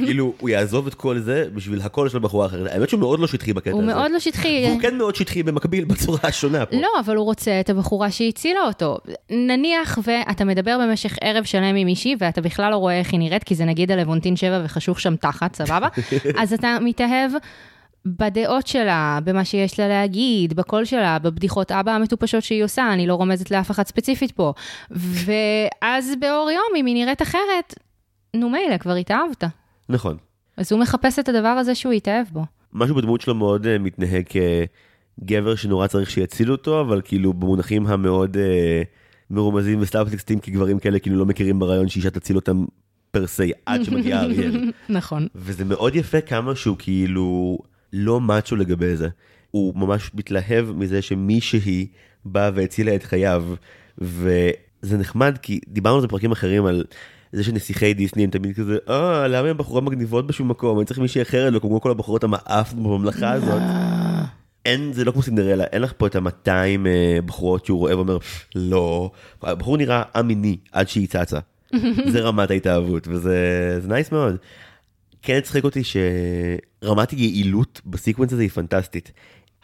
כאילו, הוא יעזוב את כל זה בשביל הקול של בחורה אחרת. האמת שהוא מאוד לא שטחי בקטע הוא הזה. מאוד לא שטחי. והוא כן מאוד שטחי במקביל בצורה השונה פה. לא, אבל הוא רוצה את הבחורה שהצילה אותו. נניח ואתה מדבר במשך ערב שלם עם מישהי, ואתה בכלל לא רואה איך היא נראית, כי זה נגיד הלוונטין 7 וחשוך שם תחת, סבבה? (laughs) אז אתה מתאהב בדעות שלה, במה שיש לה להגיד, בקול שלה, בבדיחות אבא המטופשות שהיא עושה, אני לא רומזת לאף אחת ספציפית פה. ואז באור יום, אם היא נראית אחרת, נו מילא, כבר התאהבת. נכון. אז הוא מחפש את הדבר הזה שהוא התאהב בו. משהו בדמות שלו מאוד אה, מתנהג כגבר שנורא צריך שיצילו אותו, אבל כאילו במונחים המאוד אה, מרומזים וסטאפטקסטים, כי גברים כאלה כאילו לא מכירים ברעיון שאישה תציל אותם פר סי עד שמגיע אריאל. (laughs) נכון. וזה מאוד יפה כמה שהוא כאילו לא מאצ'ו לגבי זה. הוא ממש מתלהב מזה שמישהי באה והצילה את חייו, וזה נחמד כי דיברנו על זה בפרקים אחרים על זה שנסיכי דיסני הם תמיד כזה, אה, למה הם בחורות מגניבות בשום מקום, אני צריך מישהי אחרת, וכמו כל הבחורות המאף בממלכה הזאת. אין, זה לא כמו סינדרלה, אין לך פה את ה-200 בחורות שהוא רואה ואומר, לא, הבחור נראה א-מיני עד שהיא צצה. (laughs) זה רמת ההתאהבות, וזה זה nice מאוד. כן הצחיק אותי שרמת היעילות ב sequence הזה היא פנטסטית.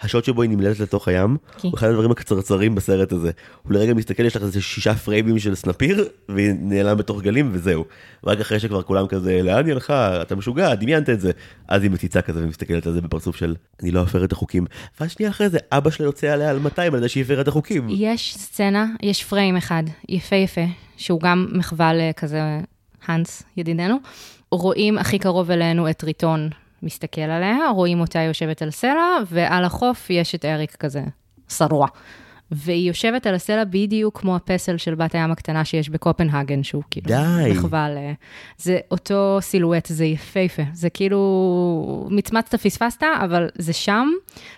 השוט שבו היא נמלטת לתוך הים, כן. הוא אחד הדברים הקצרצרים בסרט הזה. הוא לרגע מסתכל, יש לך איזה שישה פריימים של סנפיר, והיא נעלם בתוך גלים וזהו. רק אחרי שכבר כולם כזה, לאן היא הלכה? אתה משוגע, דמיינת את זה. אז היא מציצה כזה ומסתכלת על זה בפרצוף של, אני לא אפר את החוקים. ואז שנייה אחרי זה, אבא שלה יוצא עליה על 200 על זה שהיא הפרה את החוקים. יש סצנה, יש פריים אחד, יפה יפה, שהוא גם מחווה לכזה האנס, ידידנו. רואים הכי קרוב אלינו את ריטון מסתכל עליה, רואים אותה יושבת על סלע, ועל החוף יש את אריק כזה, שרוע. והיא יושבת על הסלע בדיוק כמו הפסל של בת הים הקטנה שיש בקופנהגן, שהוא כאילו די. מחווה ל... זה אותו silhouette, זה יפהפה. זה כאילו, מצמצת פספסת, אבל זה שם.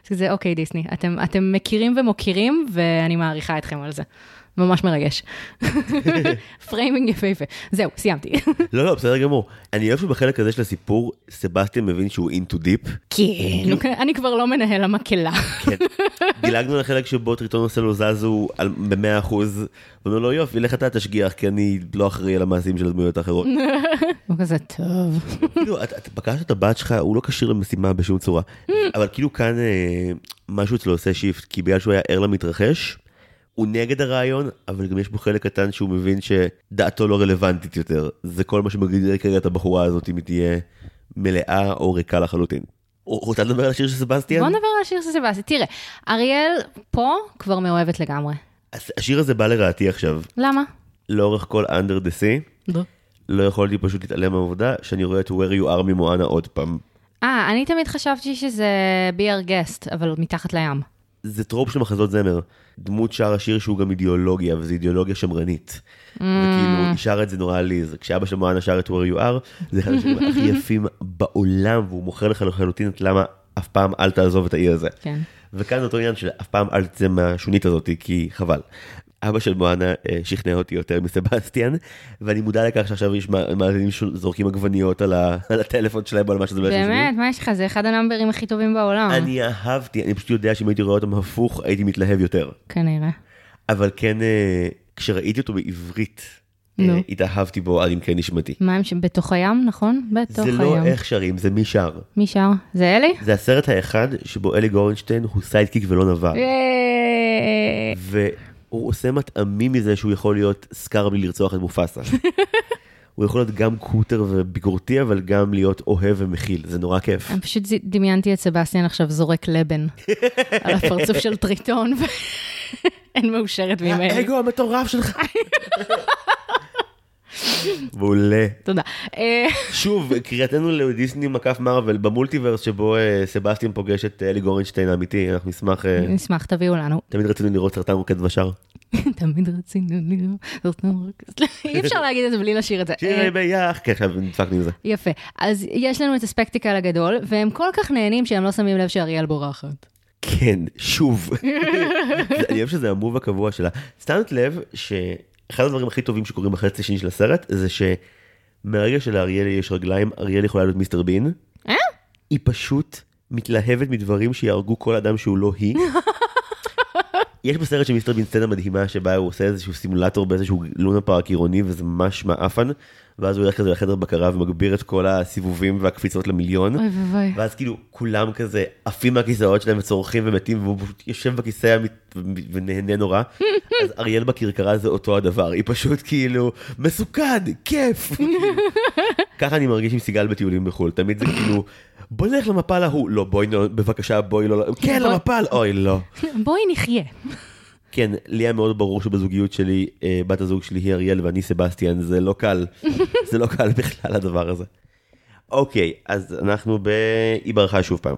זה אוקיי, דיסני, אתם, אתם מכירים ומוקירים, ואני מעריכה אתכם על זה. ממש מרגש. (laughs) framing יפהפה. זהו, סיימתי. (laughs) לא, לא, בסדר גמור. אני אוהב שבחלק הזה של הסיפור, סבסטיאן מבין שהוא into deep. כן, אני כבר לא מנהל המקהלה. כן. דילגנו על החלק שבו טריטון עושה לו זאזו על- ב-100 אחוז, ואומר לו יופי, לך אתה תשגיח, כי אני לא אחראי על המעשים של הדמויות האחרות. (laughs) הוא כזה טוב. כאילו, אתה פגשת את הבת שלך, הוא לא כשיר למשימה בשום צורה. אבל כאילו כאן אה, משהו אצלו עושה shift, כי בגלל שהוא היה ער למתרחש, הוא נגד הרעיון, אבל גם יש בו חלק קטן שהוא מבין שדעתו לא רלוונטית יותר. זה כל מה שמגדיר כרגע את הבחורה הזאת, אם היא תהיה מלאה או ריקה לחלוטין. רוצה לדבר על השיר של סבסטיאן? בוא נדבר על השיר של סבסטי. תראה, אריאל פה כבר מאוהבת לגמרי. השיר הזה בא לרעתי עכשיו. למה? לאורך כל under the sea, לא יכולתי פשוט להתעלם מהעובדה שאני רואה את where you are ממואנה עוד פעם. אה, אני תמיד חשבתי שזה be our guest, אבל מתחת לים. זה טרופ של מחזות זמר. דמות שר השיר שהוא גם אידיאולוגיה, וזו אידיאולוגיה שמרנית. וכאילו, היא שרה את זה נורא עליז. כשאבא של מואנה שר את where you are, זה אחד השירים הכי (laughs) יפים בעולם, והוא מוכר לך לחלוטין את למה אף פעם אל תעזוב את האי הזה. כן. וכאן אותו עניין של אף פעם אל תצא מהשונית הזאת, כי חבל. אבא של מואנה אה, שכנע אותי יותר מסבסטיאן, ואני מודע לכך שעכשיו יש מא- מאזינים שזורקים עגבניות על ה- על הטלפון שלהם על מה שזה באמת, מה יש לך? זה אחד הnumberים הכי טובים בעולם. אני אהבתי, אני פשוט יודע שאם הייתי רואה אותם הפוך, הייתי מתלהב יותר. כנראה. אבל כן, אה, כשראיתי אותו בעברית, אה. התאהבתי בו עד עמקי נשמתי. מה הם ש... בתוך הים, נכון? בתוך זה הים. לא איך שרים, זה מי שר. מי שר? זה אלי? זה הסרט האחד שבו אלי גורנשטיין הוא sidekick ולא נבל. והוא עושה מטעמים מזה שהוא יכול להיות סקאר בלי לרצוח את מופסה. (laughs) הוא יכול להיות גם קוטר וביקורתי, אבל גם להיות אוהב ומכיל, זה נורא כיף. אני פשוט דמיינתי את סבסטיאן עכשיו זורק לבן (laughs) על הפרצוף של טריטון, (laughs) ואין מאושרת ממני. האגו המטורף שלך. מעולה. תודה. אה, שוב, קריאתנו לדיסני מקף מרוויל ב multiverse שבו אה, סבסטיאן פוגש את אלי גורנשטיין האמיתי, אנחנו נשמח, אה, נשמח, תביאו לנו. תמיד רצינו לראות סרטן רוקד ושאר. (laughs) תמיד רצינו לראות... אי אפשר להגיד את זה בלי לשיר את זה. שירי אה, ביח, כן, עכשיו נדפקנו עם זה. יפה. אז יש לנו את הספקטיקל הגדול, והם כל כך נהנים שהם לא שמים לב שאריאל בורחת. כן, שוב. (laughs) אני אוהב שזה המוב הקבוע שלה. שמת לב שאחד הדברים הכי טובים שקורים בחצי השני של הסרט, זה מהרגע שלאריאל יש רגליים, אריאל יכולה להיות מיסטר בין. אה? היא פשוט מתלהבת מדברים שיהרגו כל אדם שהוא לא היא. (laughs) יש בסרט של מיסטר בין סצנה מדהימה שבה הוא עושה איזשהו סימולטור באיזשהו לונה פארק עירוני וזה ממש מעפן. ואז הוא הולך כזה לחדר בקרה ומגביר את כל הסיבובים והקפיצות למיליון. אוי ואבוי. ואז כאילו כולם כזה עפים מהכיסאות שלהם וצורכים ומתים והוא פשוט יושב בכיסא ונהנה נורא. (laughs) אז אריאל בכרכרה זה אותו הדבר, היא פשוט כאילו מסוכן, כיף. (laughs) ככה אני מרגיש עם סיגל בטיולים בחו"ל, תמיד זה כאילו בוא נלך למפל ההוא, לא בואי בבקשה בואי לא, כן בוא- למפל, אוי לא. (laughs) בואי נחיה. כן, לי היה מאוד ברור שבזוגיות שלי, אה, בת הזוג שלי היא אריאל ואני סבסטיאן, זה לא קל, (laughs) זה לא קל בכלל הדבר הזה. אוקיי, אז אנחנו ב... היא ברחה שוב פעם.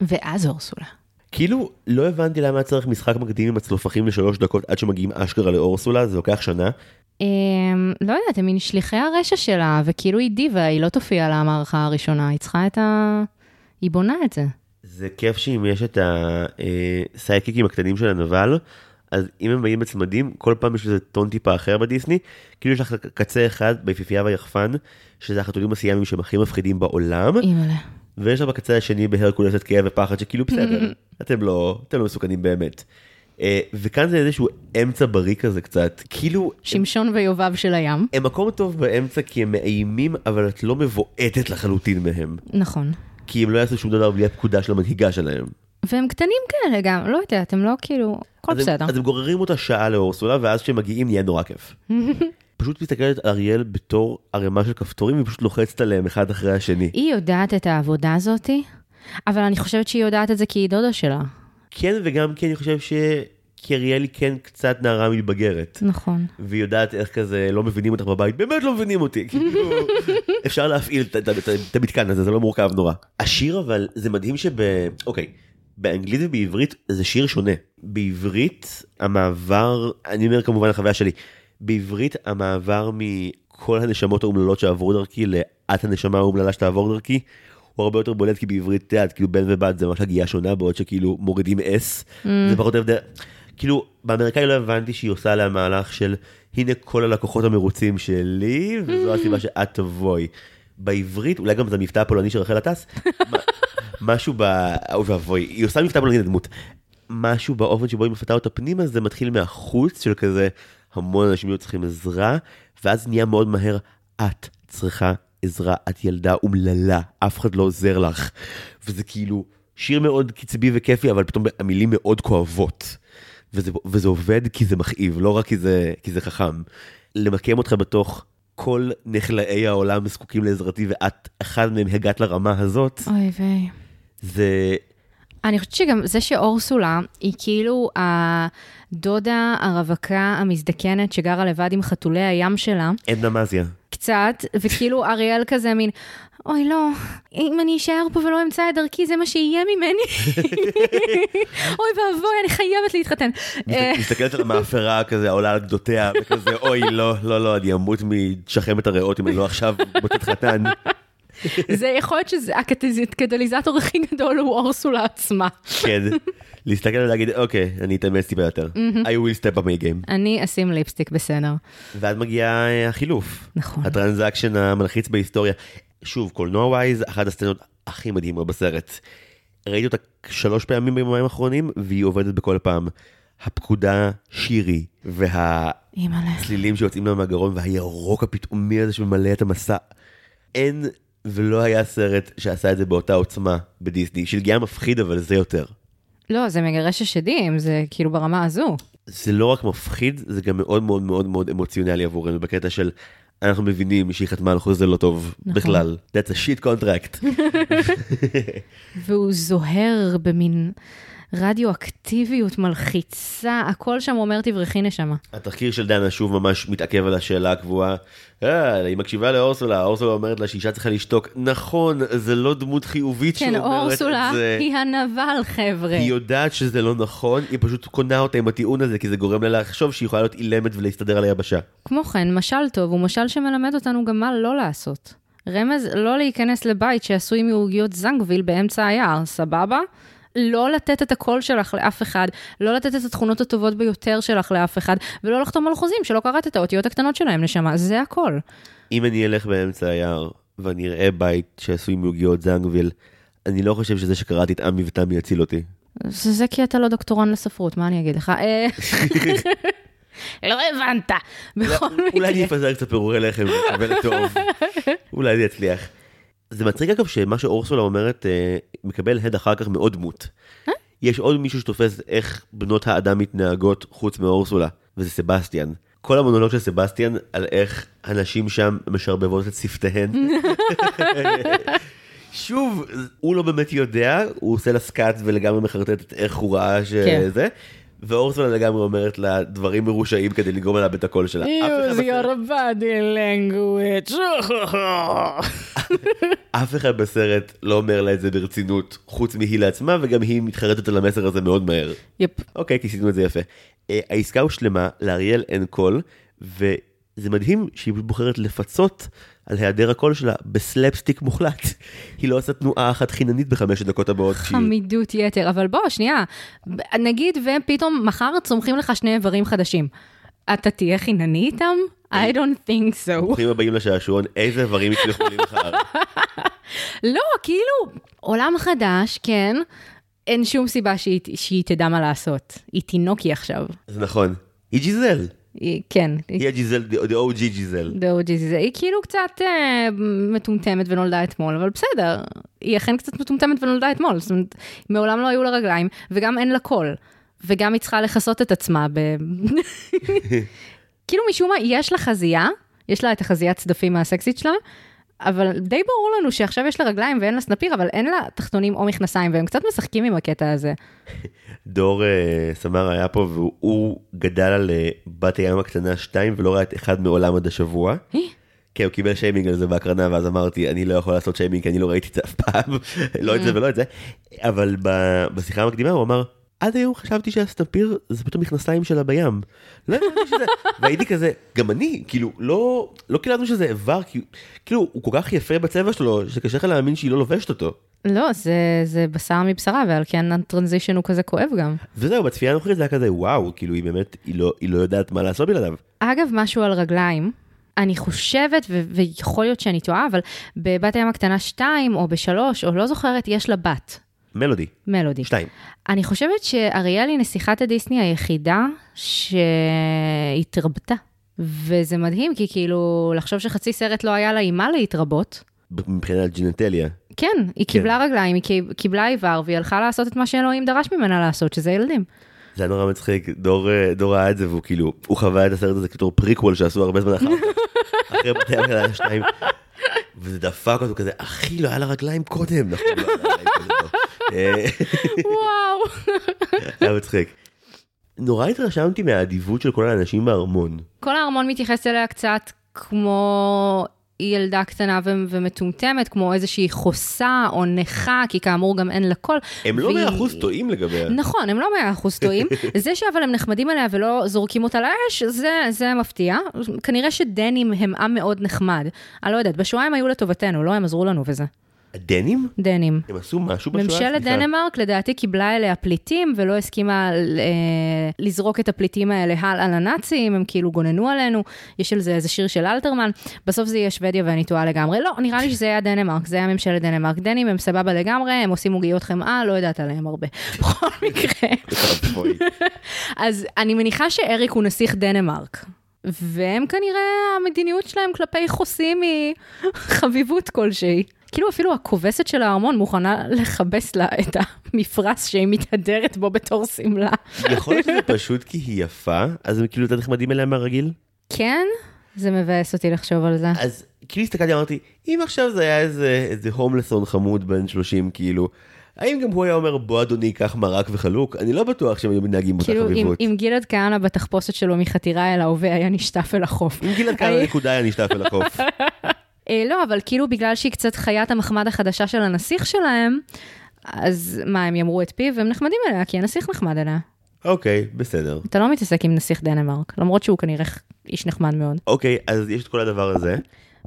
ואז אורסולה. כאילו, לא הבנתי למה צריך משחק מקדים עם הצלופחים לשלוש דקות עד שמגיעים אשכרה לאורסולה, זה לוקח שנה. אמ, לא יודעת, הם מין שליחי הרשע שלה, וכאילו היא דיבה, היא לא תופיע למערכה הראשונה, היא צריכה את ה... היא בונה את זה. זה כיף שאם יש את הסייקיקים הקטנים של הנבל, אז אם הם באים בצמדים, כל פעם יש איזה טון טיפה אחר בדיסני, כאילו יש לך קצה אחד ביפיפייה והיחפן, שזה החתולים הסיאמים שהם הכי מפחידים בעולם, אימא'לה. ויש לך בקצה השני בהרקולס את כאב ופחד שכאילו בסדר, (laughs) אתם לא, אתם לא מסוכנים באמת. אה, וכאן זה איזשהו אמצע בריא כזה קצת, כאילו, שמשון ויובב של הים. הם מקום טוב באמצע כי הם מאיימים, אבל את לא מבועטת לחלוטין מהם. נכון. כי הם לא יעשו שום דבר בלי הפקודה של המנהיגה שלהם. והם קטנים כאלה גם, לא יודעת, הם לא כאילו, הכל הם- בסדר. אז הם גוררים אותה שעה לאורסולה, ואז כשהם מגיעים נהיה נורא כיף. (laughs) פשוט מסתכלת על אריאל בתור ערימה של כפתורים, והיא פשוט לוחצת עליהם אחד אחרי השני. היא יודעת את העבודה הזאתי, אבל אני חושבת שהיא יודעת את זה כי היא דודה שלה. כן, וגם כי אני חושב ש... כי אריאל היא כן קצת נערה מתבגרת. נכון. והיא יודעת איך כזה לא מבינים אותך בבית, באמת לא מבינים אותי. כאילו, (laughs) אפשר להפעיל את המתקן הזה, זה לא מורכב נורא. השיר אבל, זה מדהים שב... אוקיי, באנגלית ובעברית זה שיר שונה. בעברית המעבר, אני אומר כמובן החוויה שלי, בעברית המעבר מכל הנשמות האומללות שעברו דרכי לאת הנשמה האומללה שתעבור דרכי, הוא הרבה יותר בולט כי בעברית, את יודעת, כאילו בן ובת זה ממש הגייה שונה, בעוד שכאילו מורידים אס, זה פחות הבדל. כאילו, באמריקאי לא הבנתי שהיא עושה עליה מהלך של הנה כל הלקוחות המרוצים שלי, וזו הסיבה שאת תבואי. בעברית, אולי גם זה המבטא הפולני של רחל עטס, משהו ב... אוי ואבוי, היא עושה מבטא פולני לדמות. משהו באופן שבו היא מפתה אותה פנימה, זה מתחיל מהחוץ של כזה, המון אנשים היו צריכים עזרה, ואז נהיה מאוד מהר, את צריכה עזרה, את ילדה אומללה, אף אחד לא עוזר לך. וזה כאילו שיר מאוד קצבי וכיפי, אבל פתאום המילים מאוד כואבות. וזה, וזה עובד כי זה מכאיב, לא רק כי זה, כי זה חכם. למקם אותך בתוך כל נחלאי העולם זקוקים לעזרתי, ואת אחד מהם הגעת לרמה הזאת, אוי ויי. זה... אני חושבת שגם זה שאורסולה היא כאילו הדודה הרווקה המזדקנת שגרה לבד עם חתולי הים שלה, עדנה מזיה. קצת, וכאילו אריאל כזה מין, אוי לא, אם אני אשאר פה ולא אמצא את דרכי זה מה שיהיה ממני. (laughs) אוי ואבוי, אני חייבת להתחתן. אה, מסתכלת על המאפרה כזה, העולה על גדותיה, וכזה, אוי, לא, לא, לא, אני אמות משחמת הריאות אם אני לא עכשיו מוצאת חתן. (laughs) זה יכול להיות שזה הקטליזטור הכי גדול הוא אורסולה עצמה. כן. להסתכל ולהגיד, אוקיי, אני אתאמץ טיפה יותר. I will step up my game. אני אשים ליפסטיק בסדר. ואז מגיע אה, החילוף. נכון. הטרנזקשן המלחיץ בהיסטוריה. שוב, קולנוע ווייז, אחת הסצנות הכי מדהימות בסרט. ראיתי אותה שלוש פעמים ביומיים האחרונים, והיא עובדת בכל פעם. הפקודה שירי, והצלילים. שיוצאים לה מהגרון, והירוק הפתאומי הזה שממלא את המסע. אין ולא היה סרט שעשה את זה באותה עוצמה בדיסני. שלגיה מפחיד, אבל זה יותר. לא, זה מגרש השדים, זה כאילו ברמה הזו. זה לא רק מפחיד, זה גם מאוד מאוד מאוד מאוד אמוציונלי עבורנו, בקטע של אנחנו מבינים שהיא חתמה על חוזה לא טוב נכון. בכלל. That's a shit contract. (laughs) והוא זוהר במין רדיואקטיביות מלחיצה, הכל שם אומר תברכי נשמה. התחקיר של דנה שוב ממש מתעכב על השאלה הקבועה. אה, היא מקשיבה לאורסולה, אורסולה אומרת לה שאישה צריכה לשתוק. נכון, זה לא דמות חיובית כן, שאומרת אורסולה את זה. היא הנבל, חבר'ה. היא יודעת שזה לא נכון, היא פשוט קונה אותה עם הטיעון הזה, כי זה גורם לה לחשוב שהיא יכולה להיות אילמת ולהסתדר על היבשה. כמו כן, משל טוב הוא משל שמלמד אותנו גם מה לא לעשות. רמז לא להיכנס לבית שעשוי מעוגיות זנגוויל באמצע היער, סבבה? לא לתת את הקול שלך לאף אחד, לא לתת את התכונות הטובות ביותר שלך לאף אחד, ולא לחתום על חוזים שלא קראת את האותיות הקטנות שלהם, נשמה, זה הכל. אם אני אלך באמצע היער ואני אראה בית שעשוי מעוגיות זנגוויל, אני לא חושב שזה שקראתי את עמי ותמי יציל אותי. זה, זה כי אתה לא דוקטורן לספרות, מה אני אגיד לך? אה, (laughs) לא הבנת. בכל אולי אני מקרה. אפזר קצת פירורי לחם ונקבל טוב. אולי זה יצליח. זה מצחיק אגב שמה שאורסולה אומרת אה, מקבל הד אחר כך מעוד דמות. יש עוד מישהו שתופס איך בנות האדם מתנהגות חוץ מאורסולה, וזה סבסטיאן. כל המונולוג של סבסטיאן על איך הנשים שם משרבבות את שפתיהן. (laughs) שוב, הוא לא באמת יודע, הוא עושה לה סקאט ולגמרי מחרטט את איך הוא ראה שזה. ואורסולה לגמרי אומרת לה דברים מרושעים כדי לגרום לה את הקול שלה. Use בסרט- your body language. (laughs) אף אחד בסרט לא אומר לה את זה ברצינות, חוץ מהיא לעצמה, וגם היא מתחרטת על המסר הזה מאוד מהר. Yep. אוקיי, כיסינו את זה יפה. אה, העסקה הושלמה, לאריאל אין קול, וזה מדהים שהיא בוחרת לפצות על היעדר הקול שלה בסלפסטיק מוחלט. (laughs) היא לא עושה תנועה אחת חיננית בחמש הדקות הבאות. חמידות יתר, אבל בוא, שנייה, נגיד ופתאום מחר צומחים לך שני איברים חדשים. אתה תהיה חינני איתם? I don't think so. ברוכים הבאים לשעשועון, איזה איברים יצליחו לי מחר. (laughs) לא, כאילו, עולם חדש, כן, אין שום סיבה שהיא, שהיא תדע מה לעשות. היא תינוקי עכשיו. זה נכון. היא ג'יזל. היא, כן, היא הג'יזל, the OG ג'יזל. דאוג'י זה, היא כאילו קצת אה, מטומטמת ונולדה אתמול, אבל בסדר, היא אכן קצת מטומטמת ונולדה אתמול, זאת אומרת, מעולם לא היו לה רגליים, וגם אין לה קול, וגם היא צריכה לכסות את עצמה ב... (laughs) כאילו משום מה, יש לה חזייה, יש לה את החזיית צדפים הסקסית שלה, אבל די ברור לנו שעכשיו יש לה רגליים ואין לה סנפיר, אבל אין לה תחתונים או מכנסיים, והם קצת משחקים עם הקטע הזה. (laughs) דור אה, סמר היה פה והוא הוא גדל על אה, בת הים הקטנה 2 ולא ראה את אחד מעולם עד השבוע. כן, הוא קיבל שיימינג על זה בהקרנה ואז אמרתי אני לא יכול לעשות שיימינג כי אני לא ראיתי את זה אף פעם, (laughs) לא את זה ולא את זה, אבל בשיחה המקדימה הוא אמר עד היום חשבתי שהסטמפיר זה פתאום מכנסיים שלה בים. לא הבנתי שזה, והייתי כזה, גם אני, כאילו, לא, לא קילטנו שזה איבר, כי, כאילו, הוא כל כך יפה בצבע שלו, שקשה לך להאמין שהיא לא לובשת אותו. לא, זה, זה בשר מבשרה, ועל כן הטרנזישן הוא כזה כואב גם. וזהו, בצפייה הנוכחית זה היה כזה, וואו, כאילו, היא באמת, היא לא, היא לא יודעת מה לעשות בלעדיו. אגב, משהו על רגליים, אני חושבת, ו- ויכול להיות שאני טועה, אבל בבת הים הקטנה 2 או ב-3, או לא זוכרת, יש לה בת, מלודי, מלודי. שתיים. אני חושבת שאריאל היא נסיכת הדיסני היחידה שהתרבתה. וזה מדהים, כי כאילו, לחשוב שחצי סרט לא היה לה עם מה להתרבות. מבחינת ג'ינטליה. כן, היא קיבלה רגליים, היא קיב- קיבלה איבר, והיא הלכה לעשות את מה שאלוהים דרש ממנה לעשות, שזה ילדים. זה היה נורא מצחיק, דור, אה, דור ראה את זה והוא כאילו, הוא חווה את הסרט הזה בתור פריקוול שעשו הרבה זמן אחר כך, (laughs) אחרי בת הים הקטנה שתיים, וזה דפק אותו כזה, אחי, לא היה לה רגליים קודם, נכון, לא היה לה רגליים קודם, לא. וואו. היה מצחיק. נורא התרשמתי מהאדיבות של כל האנשים בארמון. כל הארמון מתייחס אליה קצת כמו ילדה קטנה ו- ומטומטמת, כמו איזושהי חוסה או נכה, כי כאמור גם אין לה קול. הם לא מאה אחוז טועים לגביה. נכון, הם לא מאה אחוז טועים. (laughs) זה שאבל הם נחמדים עליה ולא זורקים אותה לאש, זה, זה מפתיע. כנראה שדנים הם עם מאוד נחמד. אני לא יודעת, בשואה הם היו לטובתנו, לא הם עזרו לנו וזה. הדנים? דנים. הם עשו משהו בשואה? ממשלת. דנמרק לדעתי קיבלה אליה פליטים ולא הסכימה אה, לזרוק את הפליטים האלה הלאה לנאצים, הם כאילו גוננו עלינו, יש על זה איזה שיר של אלתרמן, בסוף זה יהיה שוודיה ואני טועה לגמרי, לא, נראה לי שזה היה דנמרק, זה היה ממשלת דנמרק, דנים הם סבבה לגמרי, הם עושים עוגיות חמאה, לא יודעת עליהם הרבה. (laughs) בכל מקרה. (laughs) אז אני מניחה שאריק הוא נסיך דנמרק. והם כנראה, המדיניות שלהם כלפי חוסים היא (laughs) חביבות כלשהי. כאילו אפילו הכובסת של הארמון מוכנה לכבס לה את המפרש שהיא מתהדרת בו בתור שמלה. יכול להיות שזה פשוט כי היא יפה, אז הם כאילו יותר נחמדים אליה מהרגיל? כן? זה מבאס אותי לחשוב על זה. אז כאילו הסתכלתי אמרתי אם עכשיו זה היה איזה איזה הומלסון חמוד בן 30 כאילו האם גם הוא היה אומר בוא אדוני קח מרק וחלוק אני לא בטוח שהם היו מתנהגים באותה כאילו אם, חביבות. גלעד כהנא בתחפושת שלו מחתירה אל ההווה היה נשטף אל החוף. אם גלעד אני- נקודה היה נשטף אל החוף. (laughs) אה, לא, אבל כאילו בגלל שהיא קצת חיית המחמד החדשה של הנסיך שלהם, אז מה, הם יאמרו את פיו, הם נחמדים אליה, כי הנסיך נחמד אליה. אוקיי בסדר. אתה לא מתעסק עם נסיך דנמרק, למרות שהוא כנראה איש נחמד מאוד. אוקיי אז יש את כל הדבר הזה.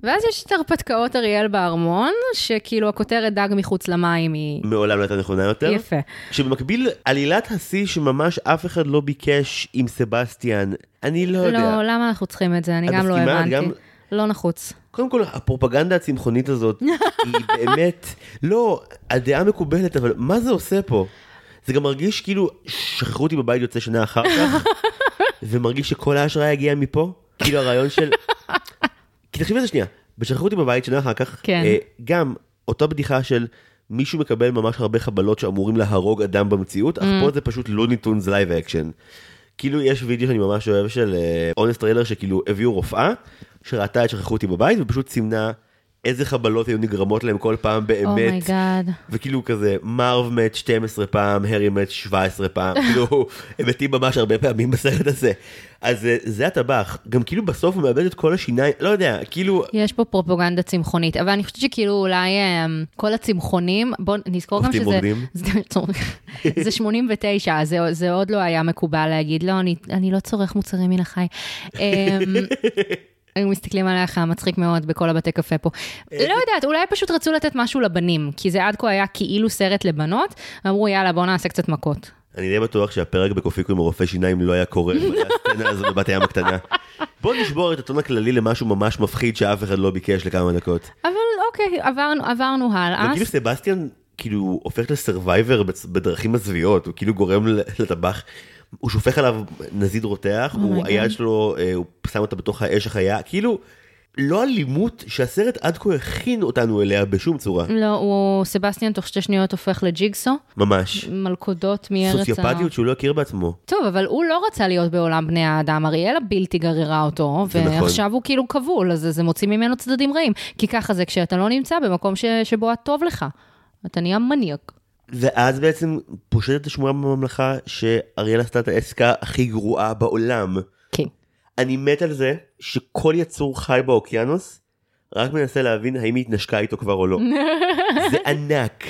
ואז יש את הרפתקאות אריאל בארמון, שכאילו הכותרת דג מחוץ למים היא... מעולם לא הייתה נכונה יותר. יפה. שבמקביל, עלילת השיא שממש אף אחד לא ביקש עם סבסטיאן, אני לא יודע. לא, למה אנחנו צריכים את זה? אני גם לא הבנתי. גם- לא נחוץ. קודם כל, הפרופגנדה הצמחונית הזאת (laughs) היא באמת, לא, הדעה מקובלת, אבל מה זה עושה פה? זה גם מרגיש כאילו, שחררו אותי בבית יוצא שנה אחר כך, (laughs) ומרגיש שכל ההשראה הגיעה מפה, כאילו הרעיון של... כי תחשבי על זה שנייה, בשכחו אותי בבית שנה אחר כך, כן. אה, גם אותה בדיחה של מישהו מקבל ממש הרבה חבלות שאמורים להרוג אדם במציאות, אך פה זה פשוט Looney Tunes live action. כאילו יש וידאו שאני ממש אוהב של אה, honest trailer שכאילו הביאו רופאה שראתה את שכחו אותי בבית ופשוט סימנה איזה חבלות היו נגרמות להם כל פעם באמת. Oh my God. וכאילו כזה מארב מת 12 פעם, הרי מת 17 פעם, (laughs) כאילו הם מתים ממש הרבה פעמים בסרט הזה. אז אה, זה הטבח, גם כאילו בסוף הוא מאבד את כל השיניים, לא יודע, כאילו, יש פה פרופגנדה צמחונית, אבל אני חושבת שכאילו אולי אמ, כל הצמחונים, בואו נזכור גם עובדים שזה... עובדים. (laughs) זה- זה 89, אז זה, זה עוד לא היה מקובל להגיד, לא, אני, אני לא צורך מוצרים מן החי. (laughs) היו מסתכלים עליך מצחיק מאוד בכל הבתי קפה פה. לא יודעת, אולי פשוט רצו לתת משהו לבנים, כי זה עד כה היה כאילו סרט לבנות, אמרו יאללה בוא נעשה קצת מכות. אני די בטוח שהפרק בקופיקו עם הרופא שיניים לא היה קורה, הסצנה הזו בבת הים הקטנה. (laughs) בוא נשבור את הטון הכללי למשהו ממש מפחיד שאף אחד לא ביקש לכמה דקות. אבל אוקיי, עברנו, עברנו הלאה. וכאילו סבסטיאן כאילו הופך לסרווייבר בדרכים מזוויעות, הוא כאילו גורם לטבח, הוא שופך עליו נזיד רותח, הוא my היד. שלו, אה, הוא שם אותה בתוך האש החיה, כאילו לא אלימות שהסרט עד כה הכין אותנו אליה בשום צורה, לא, הוא, סבסטיאן תוך שתי שניות הופך לג'יגסו, ממש. מלכודות מארץ ה... סוציופטיות שהוא לא הכיר בעצמו. טוב, אבל הוא לא רצה להיות בעולם בני האדם, אריאלה בלתי גררה אותו, זה נכון. ועכשיו הוא כאילו כבול, אז זה מוציא ממנו צדדים רעים. כי ככה זה כשאתה לא נמצא במקום ש... שבו הטוב לך. אתה נהיה מניאק. ואז בעצם פושטת השמועה בממלכה שאריאל עשתה את העסקה הכי גרועה בעולם. כן. אני מת על זה שכל יצור חי באוקיינוס רק מנסה להבין האם היא התנשקה איתו כבר או לא. (laughs) זה ענק.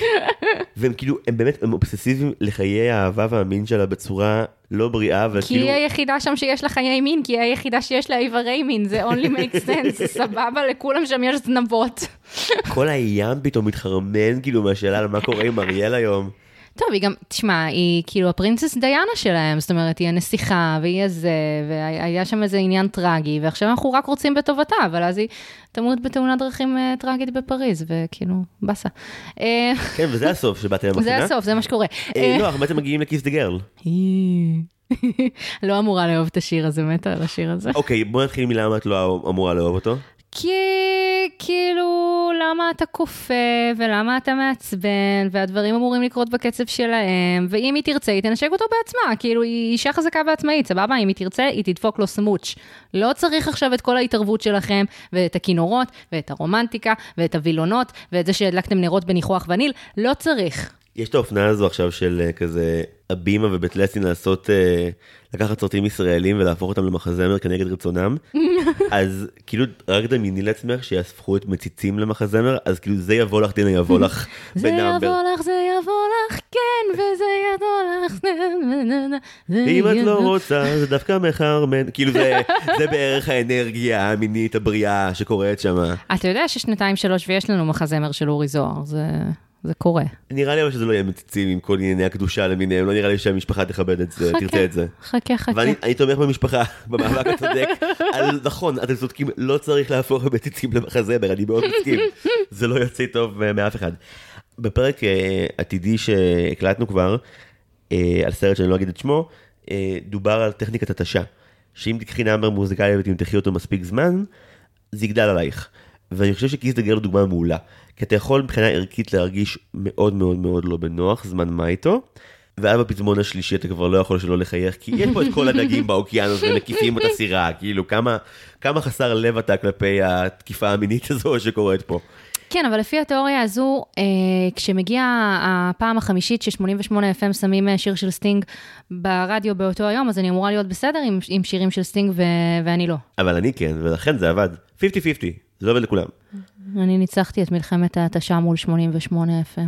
והם כאילו, הם באמת, הם אובססיביים לחיי האהבה והמין שלה בצורה לא בריאה, כי וכאילו, היא היחידה שם שיש לה חיי מין, כי היא היחידה שיש לה איברי מין, זה only makes sense, (laughs) סבבה, לכולם שם יש זנבות. כל הים פתאום מתחרמן כאילו מהשאלה על מה קורה עם אריאל היום. טוב, היא גם, תשמע, היא כאילו הפרינסס דיאנה שלהם, זאת אומרת, היא הנסיכה, והיא הזה, והיה שם איזה עניין טרגי, ועכשיו אנחנו רק רוצים בטובתה, אבל אז היא תמות בתאונת דרכים אה, טרגית בפריז, וכאילו, באסה. אה, כן, וזה הסוף שבאתם זה למכינה. הסוף, זה מה שקורה. אה, לא, אנחנו בעצם מגיעים לכיס דה גרל. (laughs) לא אמורה לאהוב את השיר הזה, מתה על השיר הזה. אוקיי, בוא נתחיל מלמה את לא אמורה לאהוב אותו. כי כאילו, למה אתה כופה, ולמה אתה מעצבן, והדברים אמורים לקרות בקצב שלהם, ואם היא תרצה, היא תנשק אותו בעצמה, כאילו, היא אישה חזקה ועצמאית, סבבה? אם היא תרצה, היא תדפוק לו סמוץ'. לא צריך עכשיו את כל ההתערבות שלכם, ואת הכינורות, ואת הרומנטיקה, ואת הווילונות, ואת זה שהדלקתם נרות בניחוח וניל, לא צריך. יש את האופנה הזו עכשיו של אה, כזה הבימה ובית לסין לעשות, אה, לקחת סרטים ישראלים ולהפוך אותם למחזמר כנגד רצונם. (laughs) אז כאילו רק דמייני לעצמך שיהפכו את מציצים למחזמר, אז כאילו זה יבוא לך דינה יבוא לך (laughs) זה בנאמבר. יבוא לך, זה יבוא לך, כן, וזה יבוא לך, זה ואם את לא רוצה זה דווקא מחרמן, כאילו זה, זה (laughs) בערך האנרגיה המינית הבריאה שקורית שם. אתה יודע ששנתיים שלוש ויש לנו מחזמר של אורי זוהר, זה, זה קורה. נראה לי אבל שזה לא יהיה מציצים עם כל ענייני הקדושה למיניהם, לא נראה לי שהמשפחה תכבד את זה, תרצה את זה. חכה, חכה. ואני אני תומך במשפחה, (laughs) במאבק הצודק. נכון, אתם צודקים, לא צריך להפוך מציצים למחזמר, אני מאוד מסכים. זה לא יוצא טוב אה, מאף אחד. בפרק אה, עתידי שהקלטנו כבר, אה, על סרט שאני לא אגיד את שמו, דובר על טכניקת התשה. שאם תקחי נאמבר מוזיקלי ותמתחי אותו מספיק זמן, זה יגדל עלייך. ואני חושב שכיס דה גרל הוא דוגמה מעולה. כי אתה יכול מבחינה ערכית להרגיש מאוד מאוד מאוד לא בנוח, זמן מה איתו. ואז בפזמון השלישי אתה כבר לא יכול שלא לחייך, כי יש פה את כל הדגים (laughs) באוקיינוס ומקיפים את הסירה, כאילו כמה, כמה חסר לב אתה כלפי התקיפה המינית הזו שקורית פה. כן, אבל לפי התיאוריה הזו, אה, כשמגיע הפעם החמישית ש-88 FM שמים אה, שיר של סטינג ברדיו באותו היום, אז אני אמורה להיות בסדר עם, עם שירים של סטינג ו- ואני לא. אבל אני כן, ולכן זה עבד. 50-50, זה עובד לכולם. אני ניצחתי את מלחמת ההתשה מול 88 FM.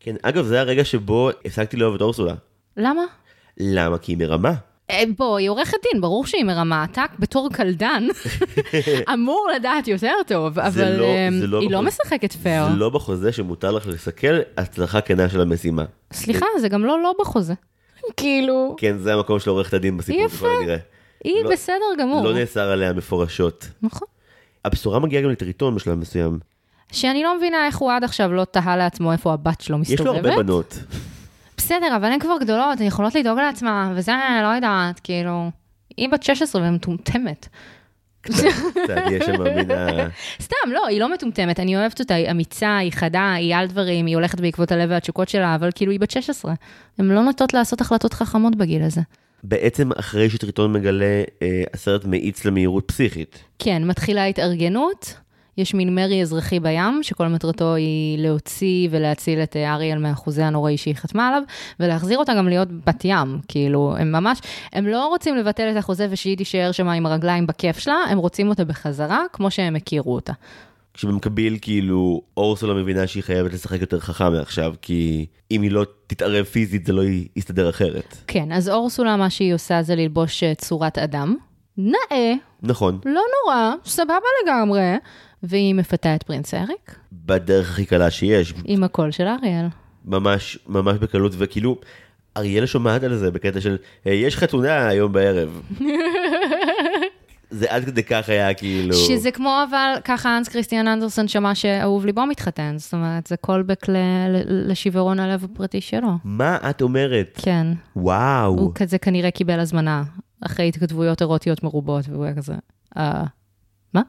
כן, אגב, זה הרגע שבו הפסקתי לאהוב את אורסולה. למה? למה? כי היא מרמה. אה, בוא, היא עורכת דין, ברור שהיא מרמה עתק, בתור קלדן, (laughs) אמור לדעת יותר טוב, אבל לא- זה לא היא לא בחוזה. משחקת פייר. זה לא בחוזה שמותר לך לסכל הצלחה כנה של המשימה. סליחה, זה גם לא לא בחוזה. כאילו, כן, זה המקום של עורכת הדין בסיפור, יפה. ככל הנראה. היא לא- בסדר גמור. לא נאסר עליה מפורשות. נכון. הבשורה מגיעה גם לטריטון בשלב מסוים. שאני לא מבינה איך הוא עד עכשיו לא תהה לעצמו איפה הבת שלו יש מסתובבת. לו הרבה בנות. בסדר, אבל הן כבר גדולות, הן יכולות לדאוג לעצמן, וזה, לא יודעת, כאילו... היא בת 16 ומטומטמת. קצת, יש שם מן ה... סתם, לא, היא לא מטומטמת, אני אוהבת אותה, היא אמיצה, היא חדה, היא על דברים, היא הולכת בעקבות הלב והתשוקות שלה, אבל כאילו היא בת 16. הן לא נוטות לעשות החלטות חכמות בגיל הזה. בעצם אחרי שטריטון מגלה, אה, הסרט מאיץ למהירות פסיכית. כן, מתחילה התארגנות, יש מין מרי אזרחי בים, שכל מטרתו היא להוציא ולהציל את אה, אריאל מהחוזה הנוראי שהיא חתמה עליו, ולהחזיר אותה גם להיות בת ים, כאילו, הם ממש, הם לא רוצים לבטל את החוזה ושהיא תישאר שם עם הרגליים בכיף שלה, הם רוצים אותה בחזרה, כמו שהם הכירו אותה. כשבמקביל, כאילו, אורסולה מבינה שהיא חייבת לשחק יותר חכם מעכשיו, כי אם היא לא תתערב פיזית זה לא יסתדר אחרת. כן, אז אורסולה, מה שהיא עושה זה ללבוש אה, צורת אדם. נאה, נכון, לא נורא, סבבה לגמרי. והיא מפתה את פרינס אריק בדרך הכי קלה שיש, עם הקול של אריאל. ממש, ממש בקלות, וכאילו, אריאלה שומעת על זה בקטע של, "היי, יש חתונה היום בערב. (laughs) זה עד כדי כך היה כאילו... שזה כמו אבל ככה אנס כריסטיאן אנדרסון שמע שאהוב ליבו מתחתן, זאת אומרת, זה קולבק לשיוורון הלב הפרטי שלו. מה את אומרת? כן, וואו. הוא כזה כנראה קיבל הזמנה, אחרי התכתבויות אירוטיות מרובות, והוא היה כזה, אה, מה?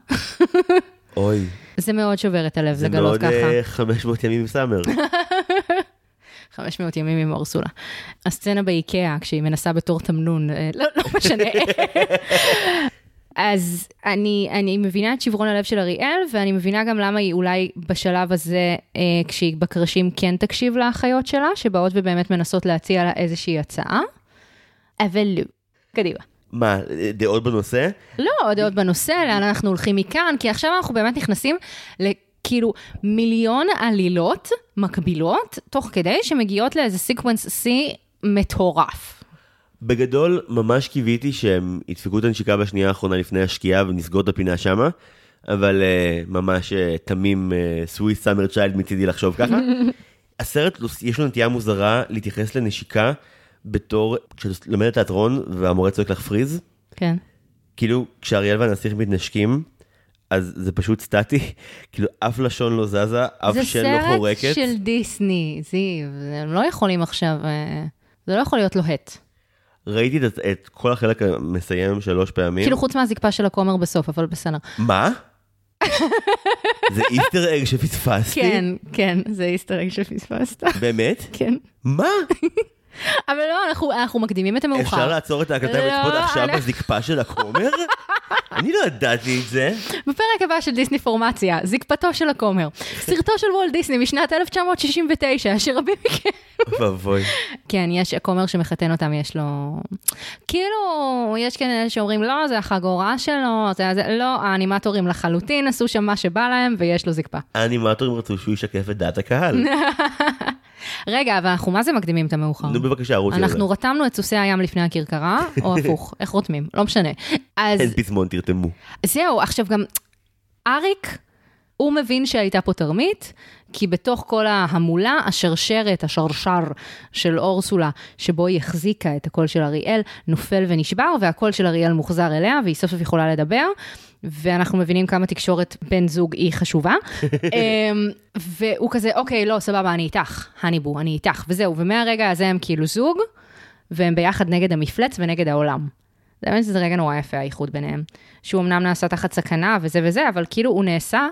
(laughs) אוי, זה מאוד שובר את הלב זה לגלות מאוד ככה. אה, 500 ימים עם סאמר. (laughs) 500 ימים עם אורסולה. הסצנה באיקאה, כשהיא מנסה בתור תמנון, אה, לא, לא משנה. (laughs) אז אני, אני מבינה את שברון הלב של אריאל, ואני מבינה גם למה היא אולי בשלב הזה, אה, כשהיא בקרשים, כן תקשיב לאחיות שלה, שבאות ובאמת מנסות להציע לה איזושהי הצעה, אבל לא. קדימה. מה, דעות בנושא? לא, דעות בנושא, לאן אנחנו הולכים מכאן, כי עכשיו אנחנו באמת נכנסים לכאילו מיליון עלילות מקבילות, תוך כדי שמגיעות לאיזה sequence C מטורף. בגדול, ממש קיוויתי שהם ידפקו את הנשיקה בשנייה האחרונה לפני השקיעה ונסגור את הפינה שמה, אבל אה, ממש אה, תמים sweet summer child מצידי לחשוב ככה. (laughs) הסרט, יש לו נטייה מוזרה להתייחס לנשיקה בתור, כשאת לומדת תיאטרון והמורה צועק לך פריז, כן. כאילו כשאריאל והנסיך מתנשקים, אז זה פשוט סטטי, (laughs) כאילו אף לשון לא זזה, אף זה שן לא חורקת. סרט של דיסני, זיו, הם לא יכולים עכשיו, אה, זה לא יכול להיות לוהט. ראיתי את, את כל החלק המסיים שלוש פעמים. כאילו חוץ מהזקפה של הכומר בסוף, אבל בסדר. מה? זה איסטר אג שפספסתי? כן, כן, זה איסטר אג שפספסת. באמת? כן. מה? אבל לא, אנחנו, אנחנו מקדימים את המאוחר. אפשר לעצור את ההקלטה לא, ולצפות עכשיו בזקפה של הכומר? (laughs) אני לא ידעתי את זה. בפרק הבא של דיסני פורמציה, זקפתו של הכומר. סרטו של וולט דיסני משנת 1969, שרבים מכם... ואבוי. כן, יש הכומר שמחתן אותם, יש לו... כאילו, יש כאלה שאומרים, לא, זה החגורה שלו, זה, זה... לא, האנימטורים לחלוטין עשו שם מה שבא להם, ויש לו זקפה. האנימטורים רצו שהוא ישקף את דעת הקהל. (laughs) רגע, אבל אנחנו מה זה מקדימים את המאוחר? נו בבקשה, על זה. אנחנו רתמנו את סוסי הים לפני הכרכרה, או הפוך, (laughs) איך רותמים? לא משנה. אז אין פזמון, תרתמו. זהו, עכשיו גם אריק, הוא מבין שהייתה פה תרמית, כי בתוך כל ההמולה, השרשרת, השרשר של אורסולה, שבו היא החזיקה את הקול של אריאל, נופל ונשבר, והקול של אריאל מוחזר אליה, והיא סוף סוף יכולה לדבר. ואנחנו מבינים כמה תקשורת בן זוג היא חשובה. (laughs) אמ, והוא כזה, אוקיי, לא, סבבה, אני איתך, הניבו, אני איתך, וזהו. ומהרגע הזה הם כאילו זוג, והם ביחד נגד המפלץ ונגד העולם. זה באמת זה רגע נורא יפה, האיחוד ביניהם. שהוא אמנם נעשה תחת סכנה וזה וזה, אבל כאילו הוא נעשה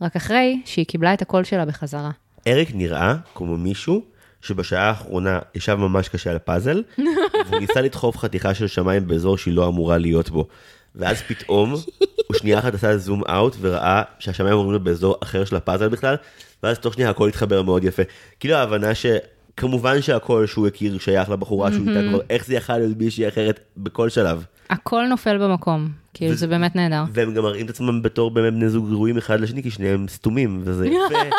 רק אחרי שהיא קיבלה את הקול שלה בחזרה. אריק נראה כמו מישהו שבשעה האחרונה ישב ממש קשה על פאזל, והוא (laughs) ניסה לדחוף חתיכה של שמיים באזור שהיא לא אמורה להיות בו. ואז פתאום, הוא שנייה אחת עשה זום אאוט וראה שהשמיים אמורים להיות באזור אחר של הפאזל בכלל, ואז תוך שנייה הכל התחבר מאוד יפה. כאילו ההבנה ש... כמובן שהקול שהוא הכיר שייך לבחורה שהוא איתה כבר, איך זה יכל להיות מישהי אחרת בכל שלב. הכל נופל במקום, כאילו זה באמת נהדר. והם גם מראים את עצמם בתור באמת בני זוג ראויים אחד לשני, כי שניהם סתומים, וזה (laughs) יפה,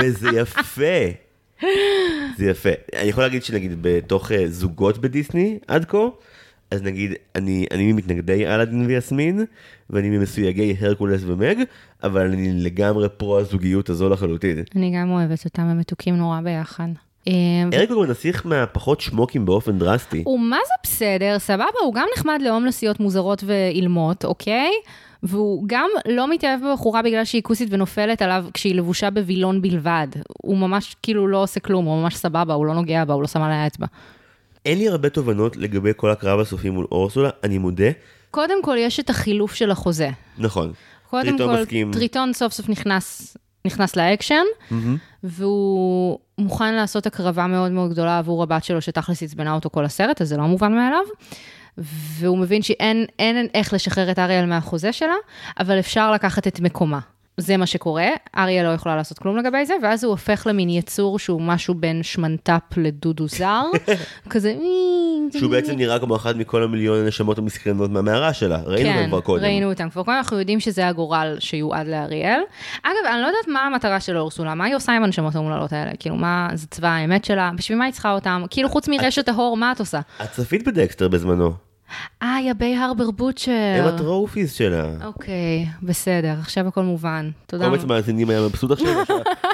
וזה יפה. זה יפה. אני יכול להגיד שנגיד בתוך אה, זוגות בדיסני עד כה, אז נגיד, אני, אני ממתנגדי אלאדין ויסמין, ואני ממסויגי הרקולס ומג, אבל אני לגמרי פרו הזוגיות הזו לחלוטין. אני גם אוהבת אותם, הם מתוקים נורא ביחד. אה, הרקול נסיך מהפחות שמוקים באופן דרסטי. הוא מה זה בסדר, סבבה, הוא גם נחמד להומלסיות מוזרות ואילמות, אוקיי? והוא גם לא מתאהב בבחורה בגלל שהיא כוסית ונופלת עליו כשהיא לבושה בווילון בלבד. הוא ממש כאילו לא עושה כלום, הוא ממש סבבה, הוא לא נוגע בה, הוא לא שם עליה אצבע. אין לי הרבה תובנות לגבי כל הקרב הסופי מול אורסולה, אני מודה. קודם כל, יש את החילוף של החוזה. נכון. קודם טריטון כל, מסכים. טריטון סוף סוף נכנס, נכנס לאקשן, והוא מוכן לעשות הקרבה מאוד מאוד גדולה עבור הבת שלו, שתכלס עצבנה אותו כל הסרט, אז זה לא מובן מאליו. והוא מבין שאין אין איך לשחרר את אריאל מהחוזה שלה, אבל אפשר לקחת את מקומה. זה מה שקורה, אריה לא יכולה לעשות כלום לגבי זה, ואז הוא הופך למין יצור שהוא משהו בין שמנטפ לדודו זר, (laughs) כזה... שהוא בעצם נראה כמו אחת מכל המיליון הנשמות המסכנות מהמערה שלה. ראינו אותם כבר קודם. כן, ראינו אותם כבר קודם, אנחנו יודעים שזה הגורל שיועד לאריאל. אגב, אני לא יודעת מה המטרה של אורסולה, מה היא עושה עם הנשמות האומללות האלה? כאילו, מה, זה צבא האמת שלה? בשביל מה היא צריכה אותם? כאילו, חוץ מרשת ההור, מה את עושה? את צפית בדקסטר בזמנו. אה, היא Bay Harbor Butcher. הם ה trophies שלה. אוקיי, בסדר, עכשיו הכל מובן. תודה. קומץ מאזינים היה מבסוט עכשיו,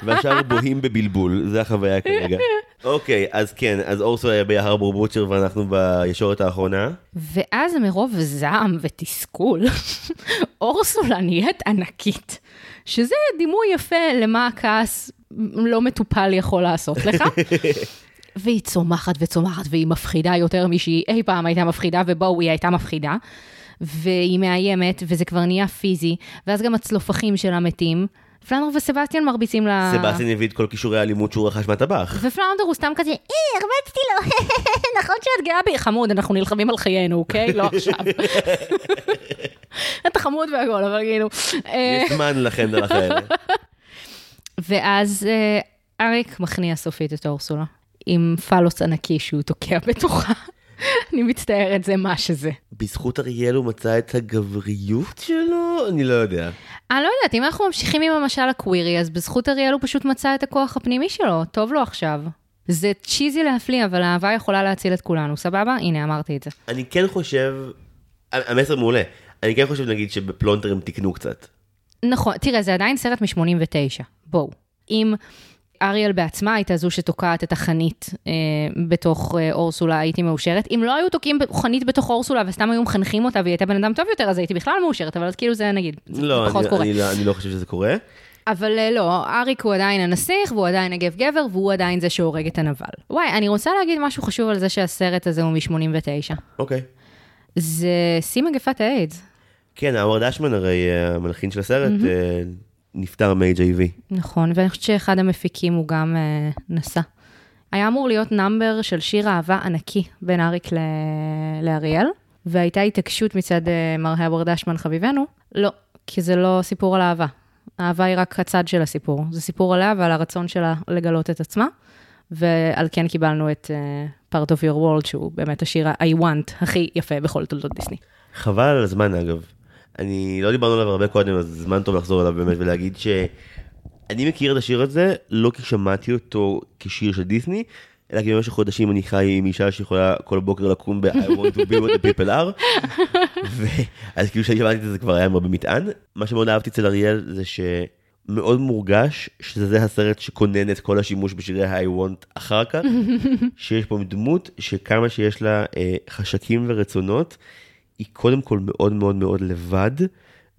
והשאר בוהים בבלבול, זה החוויה כרגע. (laughs) אוקיי, אז כן, אז אורסולה היא Bay Harbor Butcher ואנחנו בישורת האחרונה. ואז מרוב זעם ותסכול, (laughs) אורסולה נהיית ענקית, שזה דימוי יפה למה הכעס לא מטופל יכול לעשות לך. (laughs) והיא צומחת וצומחת, והיא מפחידה יותר משהיא אי פעם הייתה מפחידה, ובואו, היא הייתה מפחידה. והיא מאיימת, וזה כבר נהיה פיזי, ואז גם הצלופחים שלה מתים. פלנדר וסבסטיאן מרביצים לה... סבסטין הביא את כל כישורי האלימות שהוא רכש מהטבח. ופלאונדר הוא סתם כזה, אי, הרבצתי לו, (laughs) נכון שאת גאה בי, חמוד, אנחנו נלחמים על חיינו, אוקיי? לא עכשיו. אתה חמוד והכל, אבל כאילו... אה, יש זמן לחנדל אחר. (laughs) ואז אה, אריק מכניע סופית את אורסולה, עם פלוס ענקי שהוא תוקע בתוכה. אני מצטערת, זה מה שזה. בזכות אריאל הוא מצא את הגבריות שלו? אני לא יודע. אני לא יודעת, אם אנחנו ממשיכים עם המשל הקווירי, אז בזכות אריאל הוא פשוט מצא את הכוח הפנימי שלו, טוב לו עכשיו. זה צ'יזי להפליא, אבל האהבה יכולה להציל את כולנו, סבבה? הנה, אמרתי את זה. אני כן חושב, המסר מעולה. אני כן חושב נגיד שבפלונטר הם תיקנו קצת. נכון, תראה, זה עדיין סרט מ-89, בואו. אם אריאל בעצמה הייתה זו שתוקעת את החנית אה, בתוך אה, אורסולה, הייתי מאושרת. אם לא היו תוקעים חנית בתוך אורסולה וסתם היו מחנכים אותה והיא הייתה בן אדם טוב יותר, אז הייתי בכלל מאושרת, אבל אז כאילו זה נגיד, זה לא, פחות אני, קורה. אני, לא- אני לא חושב שזה קורה. אבל אה, לא, אריק הוא עדיין הנסיך, והוא עדיין הגב גבר, והוא עדיין זה שהורג את הנבל. וואי, אני רוצה להגיד משהו חשוב על זה שהסרט הזה הוא מ-89. אוקיי. זה שיא מגפת האיידס. כן, האוורד אשמן הרי אה, המלחין של הסרט אה, נפטר מ-HIV. נכון, ואני חושבת שאחד המפיקים הוא גם אה, נסע. היה אמור להיות נאמבר של שיר אהבה ענקי בין אריק ל... לאריאל, והייתה התעקשות מצד אה, מר הווארד אשמן חביבנו, לא, כי זה לא סיפור על אהבה. אהבה היא רק הצד של הסיפור. זה סיפור עליה ועל הרצון שלה לגלות את עצמה, ועל כן קיבלנו את uh, Part of Your World, שהוא באמת השיר ה-I want הכי יפה בכל תולדות דיסני. חבל על הזמן אגב. אני לא דיברנו עליו הרבה קודם, אז זמן טוב לחזור אליו באמת ולהגיד שאני מכיר את השיר הזה, לא כי שמעתי אותו כשיר של דיסני, אלא כי במשך חודשים אני חי עם אישה שיכולה כל בוקר לקום ב-I want to be what the people are. (laughs) ו- אז כאילו כשאני שמעתי את זה כבר היה מאוד במטען. מה שמאוד אהבתי אצל אריאל זה שמאוד מורגש שזה הסרט שכונן את כל השימוש בשירי ה-I want אחר כך, (laughs) שיש פה דמות שכמה שיש לה אה, חשקים ורצונות, היא קודם כל מאוד מאוד מאוד לבד,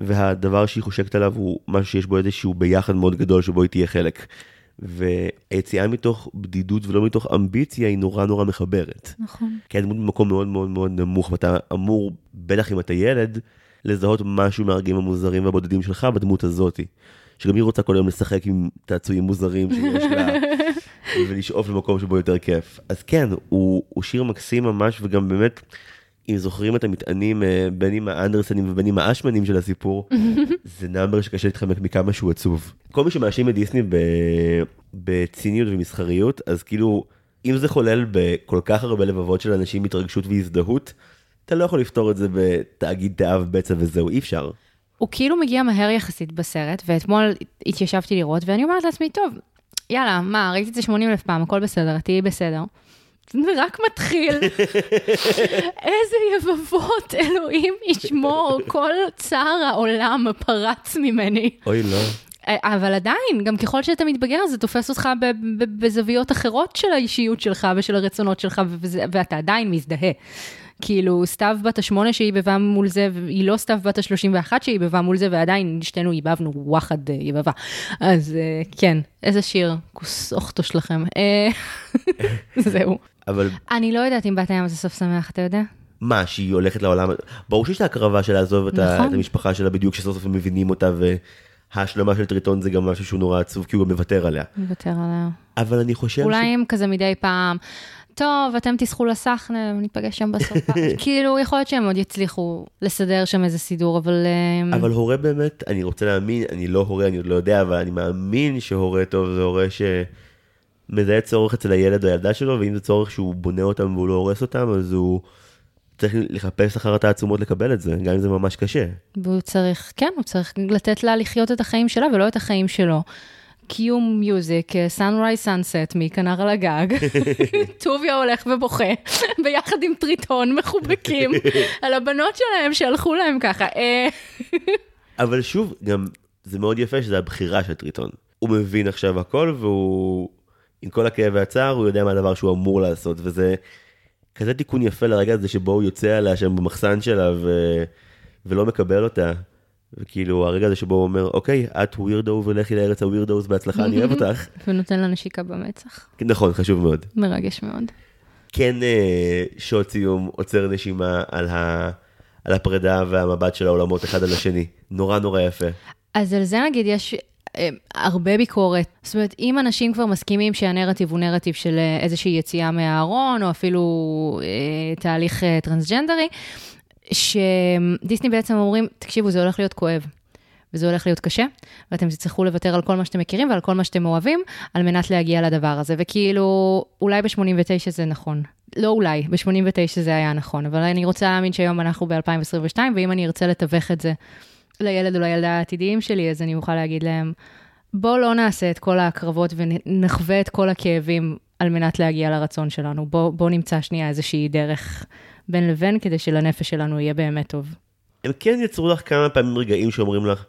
והדבר שהיא חושקת עליו הוא משהו שיש בו איזשהו ביחד מאוד גדול שבו היא תהיה חלק. והיציאה מתוך בדידות ולא מתוך אמביציה היא נורא נורא מחברת. נכון. כי הדמות במקום מאוד מאוד מאוד נמוך, ואתה אמור, בטח אם אתה ילד, לזהות משהו מהרגעים המוזרים והבודדים שלך בדמות הזאתי. שגם היא רוצה כל היום לשחק עם צעצועים מוזרים שיש לה, (laughs) ולשאוף למקום שבו יותר כיף. אז כן, הוא, הוא שיר מקסים ממש, וגם באמת, אם זוכרים את המטענים, אה, בין עם האנדרסנים ובין עם האשמנים של הסיפור, (laughs) זה נאמבר שקשה להתחמק מכמה שהוא עצוב. כל מי שמאשים את דיסני ב... בציניות ומסחריות, אז כאילו, אם זה חולל בכל כך הרבה לבבות של אנשים התרגשות והזדהות, אתה לא יכול לפתור את זה בתאגיד תאב בצע וזהו, אי אפשר. הוא כאילו מגיע מהר יחסית בסרט, ואתמול התיישבתי לראות, ואני אומרת לעצמי, טוב, יאללה, מה, ראיתי את זה 80 אלף פעם, הכל בסדר, תהיי בסדר. זה רק מתחיל. איזה יבבות, אלוהים ישמור, כל צער העולם פרץ ממני. אוי, לא. אבל עדיין, גם ככל שאתה מתבגר, זה תופס אותך בזוויות אחרות של האישיות שלך ושל הרצונות שלך, וזה, ואתה עדיין מזדהה. כאילו, סתיו בת השמונה שהיבבה מול זה, היא לא סתיו בת השלושים ואחת שהיבבה מול זה, ועדיין שתינו היבבנו וואחד אה, יבבה. אז אה, כן, איזה שיר, כוס אוכטו שלכם. אה, (laughs) זהו. אבל אני לא יודעת אם בת הים זה סוף שמח, אתה יודע? מה, שהיא הולכת לעולם, ברור שיש את ההקרבה של לעזוב. נכון. את המשפחה שלה בדיוק כשסוף סוף הם מבינים אותה, וההשלמה של טריטון זה גם משהו שהוא נורא עצוב, כי הוא גם מוותר עליה. נוותר עליה. אבל אני חושב אולי הם כזה מדי פעם, טוב, אתם תסחו לסחנה, ניפגש שם בסוף. (laughs) כאילו, יכול להיות שהם עוד יצליחו לסדר שם איזה סידור, אבל... אה, אבל הורה באמת, אני רוצה להאמין, אני לא הורה, אני עוד לא יודע, אבל אני מאמין שהורה טוב זה הורה שמזהה צורך אצל הילד או הילדה שלו, ואם זה צורך שהוא בונה אותם והוא לא הורס אותם, אז הוא צריך לחפש אחר התעצומות לקבל את זה, גם אם זה ממש קשה. והוא צריך, כן, הוא צריך לתת לה לחיות את החיים שלה ולא את החיים שלו. cue music, Sunrise Sunset מכנר על הגג, (laughs) (laughs) טוביה הולך ובוכה, (laughs) ביחד עם טריטון מחובקים על הבנות שלהם שהלכו להם ככה. אה, אבל שוב, גם זה מאוד יפה שזה הבחירה של טריטון. הוא מבין עכשיו הכל, והוא, עם כל הכאב והצער, הוא יודע מה הדבר שהוא אמור לעשות, וזה כזה תיקון יפה לרגע הזה שבו הוא יוצא עליה שם במחסן שלה, ו... ולא מקבל אותה. וכאילו, הרגע הזה שבו הוא אומר, אוקיי, את ווירדו ולכי לארץ הווירדוס בהצלחה, אני אוהב (laughs) אותך. ונותן לה נשיקה במצח. נכון, חשוב מאוד. מרגש מאוד. כן אה, שוט סיום עוצר נשימה על, ה... על הפרידה והמבט של העולמות אחד על השני. נורא נורא יפה. אז על זה נגיד יש אה, הרבה ביקורת. זאת אומרת, אם אנשים כבר מסכימים שהנרטיב הוא נרטיב של אה, איזושהי יציאה מהארון, או אפילו אה, תהליך אה, טרנסג'נדרי, שדיסני בעצם אומרים, תקשיבו, זה הולך להיות כואב. וזה הולך להיות קשה, ואתם תצטרכו לוותר על כל מה שאתם מכירים ועל כל מה שאתם אוהבים, על מנת להגיע לדבר הזה. וכאילו, אולי ב-89 זה נכון. לא אולי, ב-89 זה היה נכון, אבל אני רוצה להאמין שהיום אנחנו ב-2022, ואם אני ארצה לתווך את זה לילד או לילדה העתידיים שלי, אז אני אוכל להגיד להם, בואו לא נעשה את כל ההקרבות ונחווה את כל הכאבים על מנת להגיע לרצון שלנו. בואו בוא נמצא שנייה איזושהי דרך בין לבין, כדי שלנפש שלנו יהיה באמת טוב. הם כן יצרו לך כמה פעמים רגעים שאומרים לך,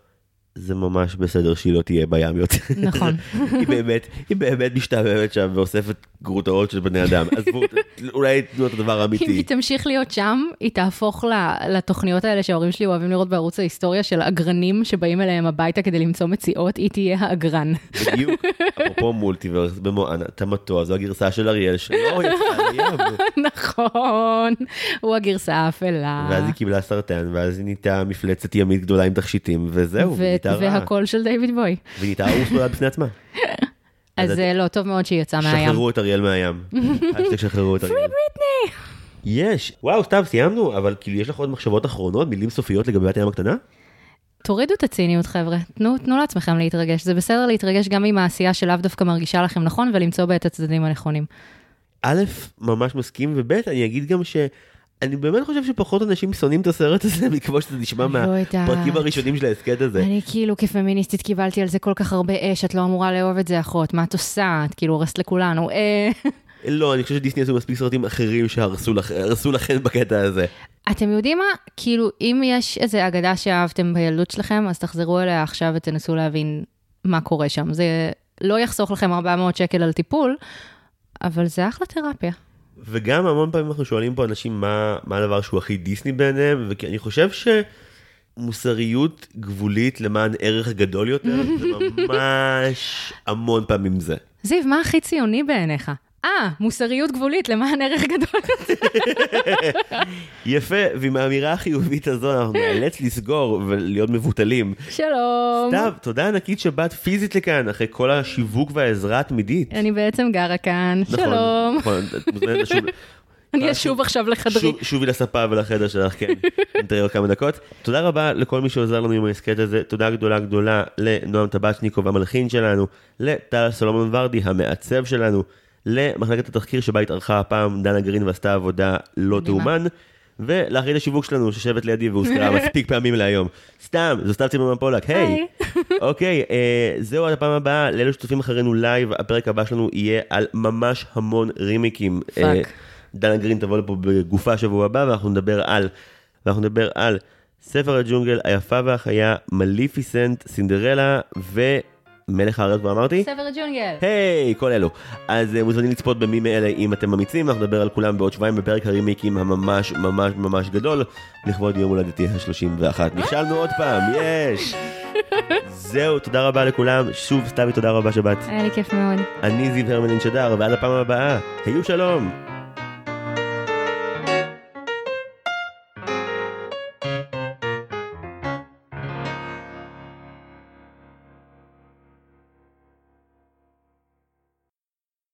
זה ממש בסדר שהיא לא תהיה בים יותר. נכון. (laughs) היא באמת, היא באמת משתעממת שם ואוספת גרוטאות של בני אדם. עזבו, (laughs) אולי תנו את הדבר אם האמיתי. היא תמשיך להיות שם, היא תהפוך לתוכניות האלה שההורים שלי אוהבים לראות בערוץ ההיסטוריה של אגרנים שבאים אליהם הביתה כדי למצוא מציאות, היא תהיה האגרן. בדיוק, (laughs) אפרופו מולטיברס במואנה, תמתוע, זו הגרסה של אריאל שלא. נכון, הוא הגרסה האפלה. ואז היא קיבלה סרטן, ואז היא נהייתה מפלצת ימית גדולה עם תכשיטים, וזהו, רעה. והקול של דיוויד בוי. והיא נהייתה אורסולה בפני עצמה. (laughs) אז זה לא, טוב מאוד שהיא יצאה מהים. שחררו את אריאל מהים. (laughs) אל תשחררו את אריאל. יש. וואו, סתם, סיימנו, אבל כאילו, יש לך עוד מחשבות אחרונות, מילים סופיות לגבי בת הים הקטנה? תורידו את הציניות, חבר'ה. תנו, תנו לעצמכם להתרגש. זה בסדר להתרגש גם עם העשייה שלאו דווקא מרגישה לכם נכון, ולמצוא בה את הצדדים הנכונים. א', ממש מסכים, וב', אני אגיד גם ש... אני באמת חושב שפחות אנשים שונאים את הסרט הזה (laughs) מכמו שזה נשמע לא. מהפרקים הראשונים של ההסכת הזה. אני כאילו כפמיניסטית קיבלתי על זה כל כך הרבה אש, את לא אמורה לאהוב את זה, אחות, מה את עושה? את כאילו הורסת לכולנו. אה, (laughs) לא, אני חושב שדיסני עשו מספיק סרטים אחרים שהרסו לכ- הרסו לכם בקטע הזה. אתם יודעים מה? כאילו, אם יש איזו אגדה שאהבתם בילדות שלכם, אז תחזרו אליה עכשיו ותנסו להבין מה קורה שם. זה לא יחסוך לכם 400 שקל על טיפול, אבל זה אחלה תרפיה. וגם המון פעמים אנחנו שואלים פה אנשים מה, מה הדבר שהוא הכי דיסני בעיניהם, ואני חושב שמוסריות גבולית למען ערך גדול יותר, זה (laughs) ממש המון פעמים זה. זיו, מה הכי ציוני בעיניך? אה, מוסריות גבולית למען ערך גדול. יפה, ועם האמירה החיובית הזו אנחנו נאלץ לסגור ולהיות מבוטלים. שלום. סתיו, תודה ענקית שבאת פיזית לכאן, אחרי כל השיווק והעזרה התמידית. אני בעצם גרה כאן. נכון, שלום. נכון, את מוזמנת לשוב. (laughs) אני אשוב עכשיו לחדרי. שוב- שובי לספה ולחדר שלך, כן. (laughs) נתראה עוד כמה דקות. תודה רבה לכל מי שעוזר לנו עם ההסכת הזה. תודה גדולה גדולה לנועם טבצ'ניקוב המלחין שלנו, לטל סולומון ורדי המעצב שלנו, למחלקת התחקיר שבה התארחה הפעם דנה גרין ועשתה עבודה לא. תאומן, ולאחראית השיווק שלנו, שיושבת לידי והוזכרה (laughs) מספיק פעמים להיום. סתם, זו סתיו צימרמן פולק, היי. (laughs) אוקיי, אה, זהו עד הפעם הבאה, לאלו שצופים אחרינו live, הפרק הבא שלנו יהיה על ממש המון רימייקים. fuck. אה, דנה גרין תבוא לפה בגופה שבוע הבא, ואנחנו נדבר על, ואנחנו נדבר על ספר הג'ונגל, היפה והחיה, מליפיסנט, סינדרלה ומלך הארץ, כבר אמרתי? ספר הג'ונגל. היי, כל אלו. אז אה, מוזמנים לצפות במי מאלה אם אתם אמיצים, אנחנו נדבר על כולם בעוד שבועיים בפרק הרימייקים הממש ממש ממש גדול, לכבוד יום הולדתי ה-31. נכשלנו עוד פעם, יש! זהו, תודה רבה לכולם. שוב, סתיוי, תודה רבה שבאת. היה לי כיף מאוד. אני זיו הרמלין שדר, ועד הפעם הבאה, היו שלום!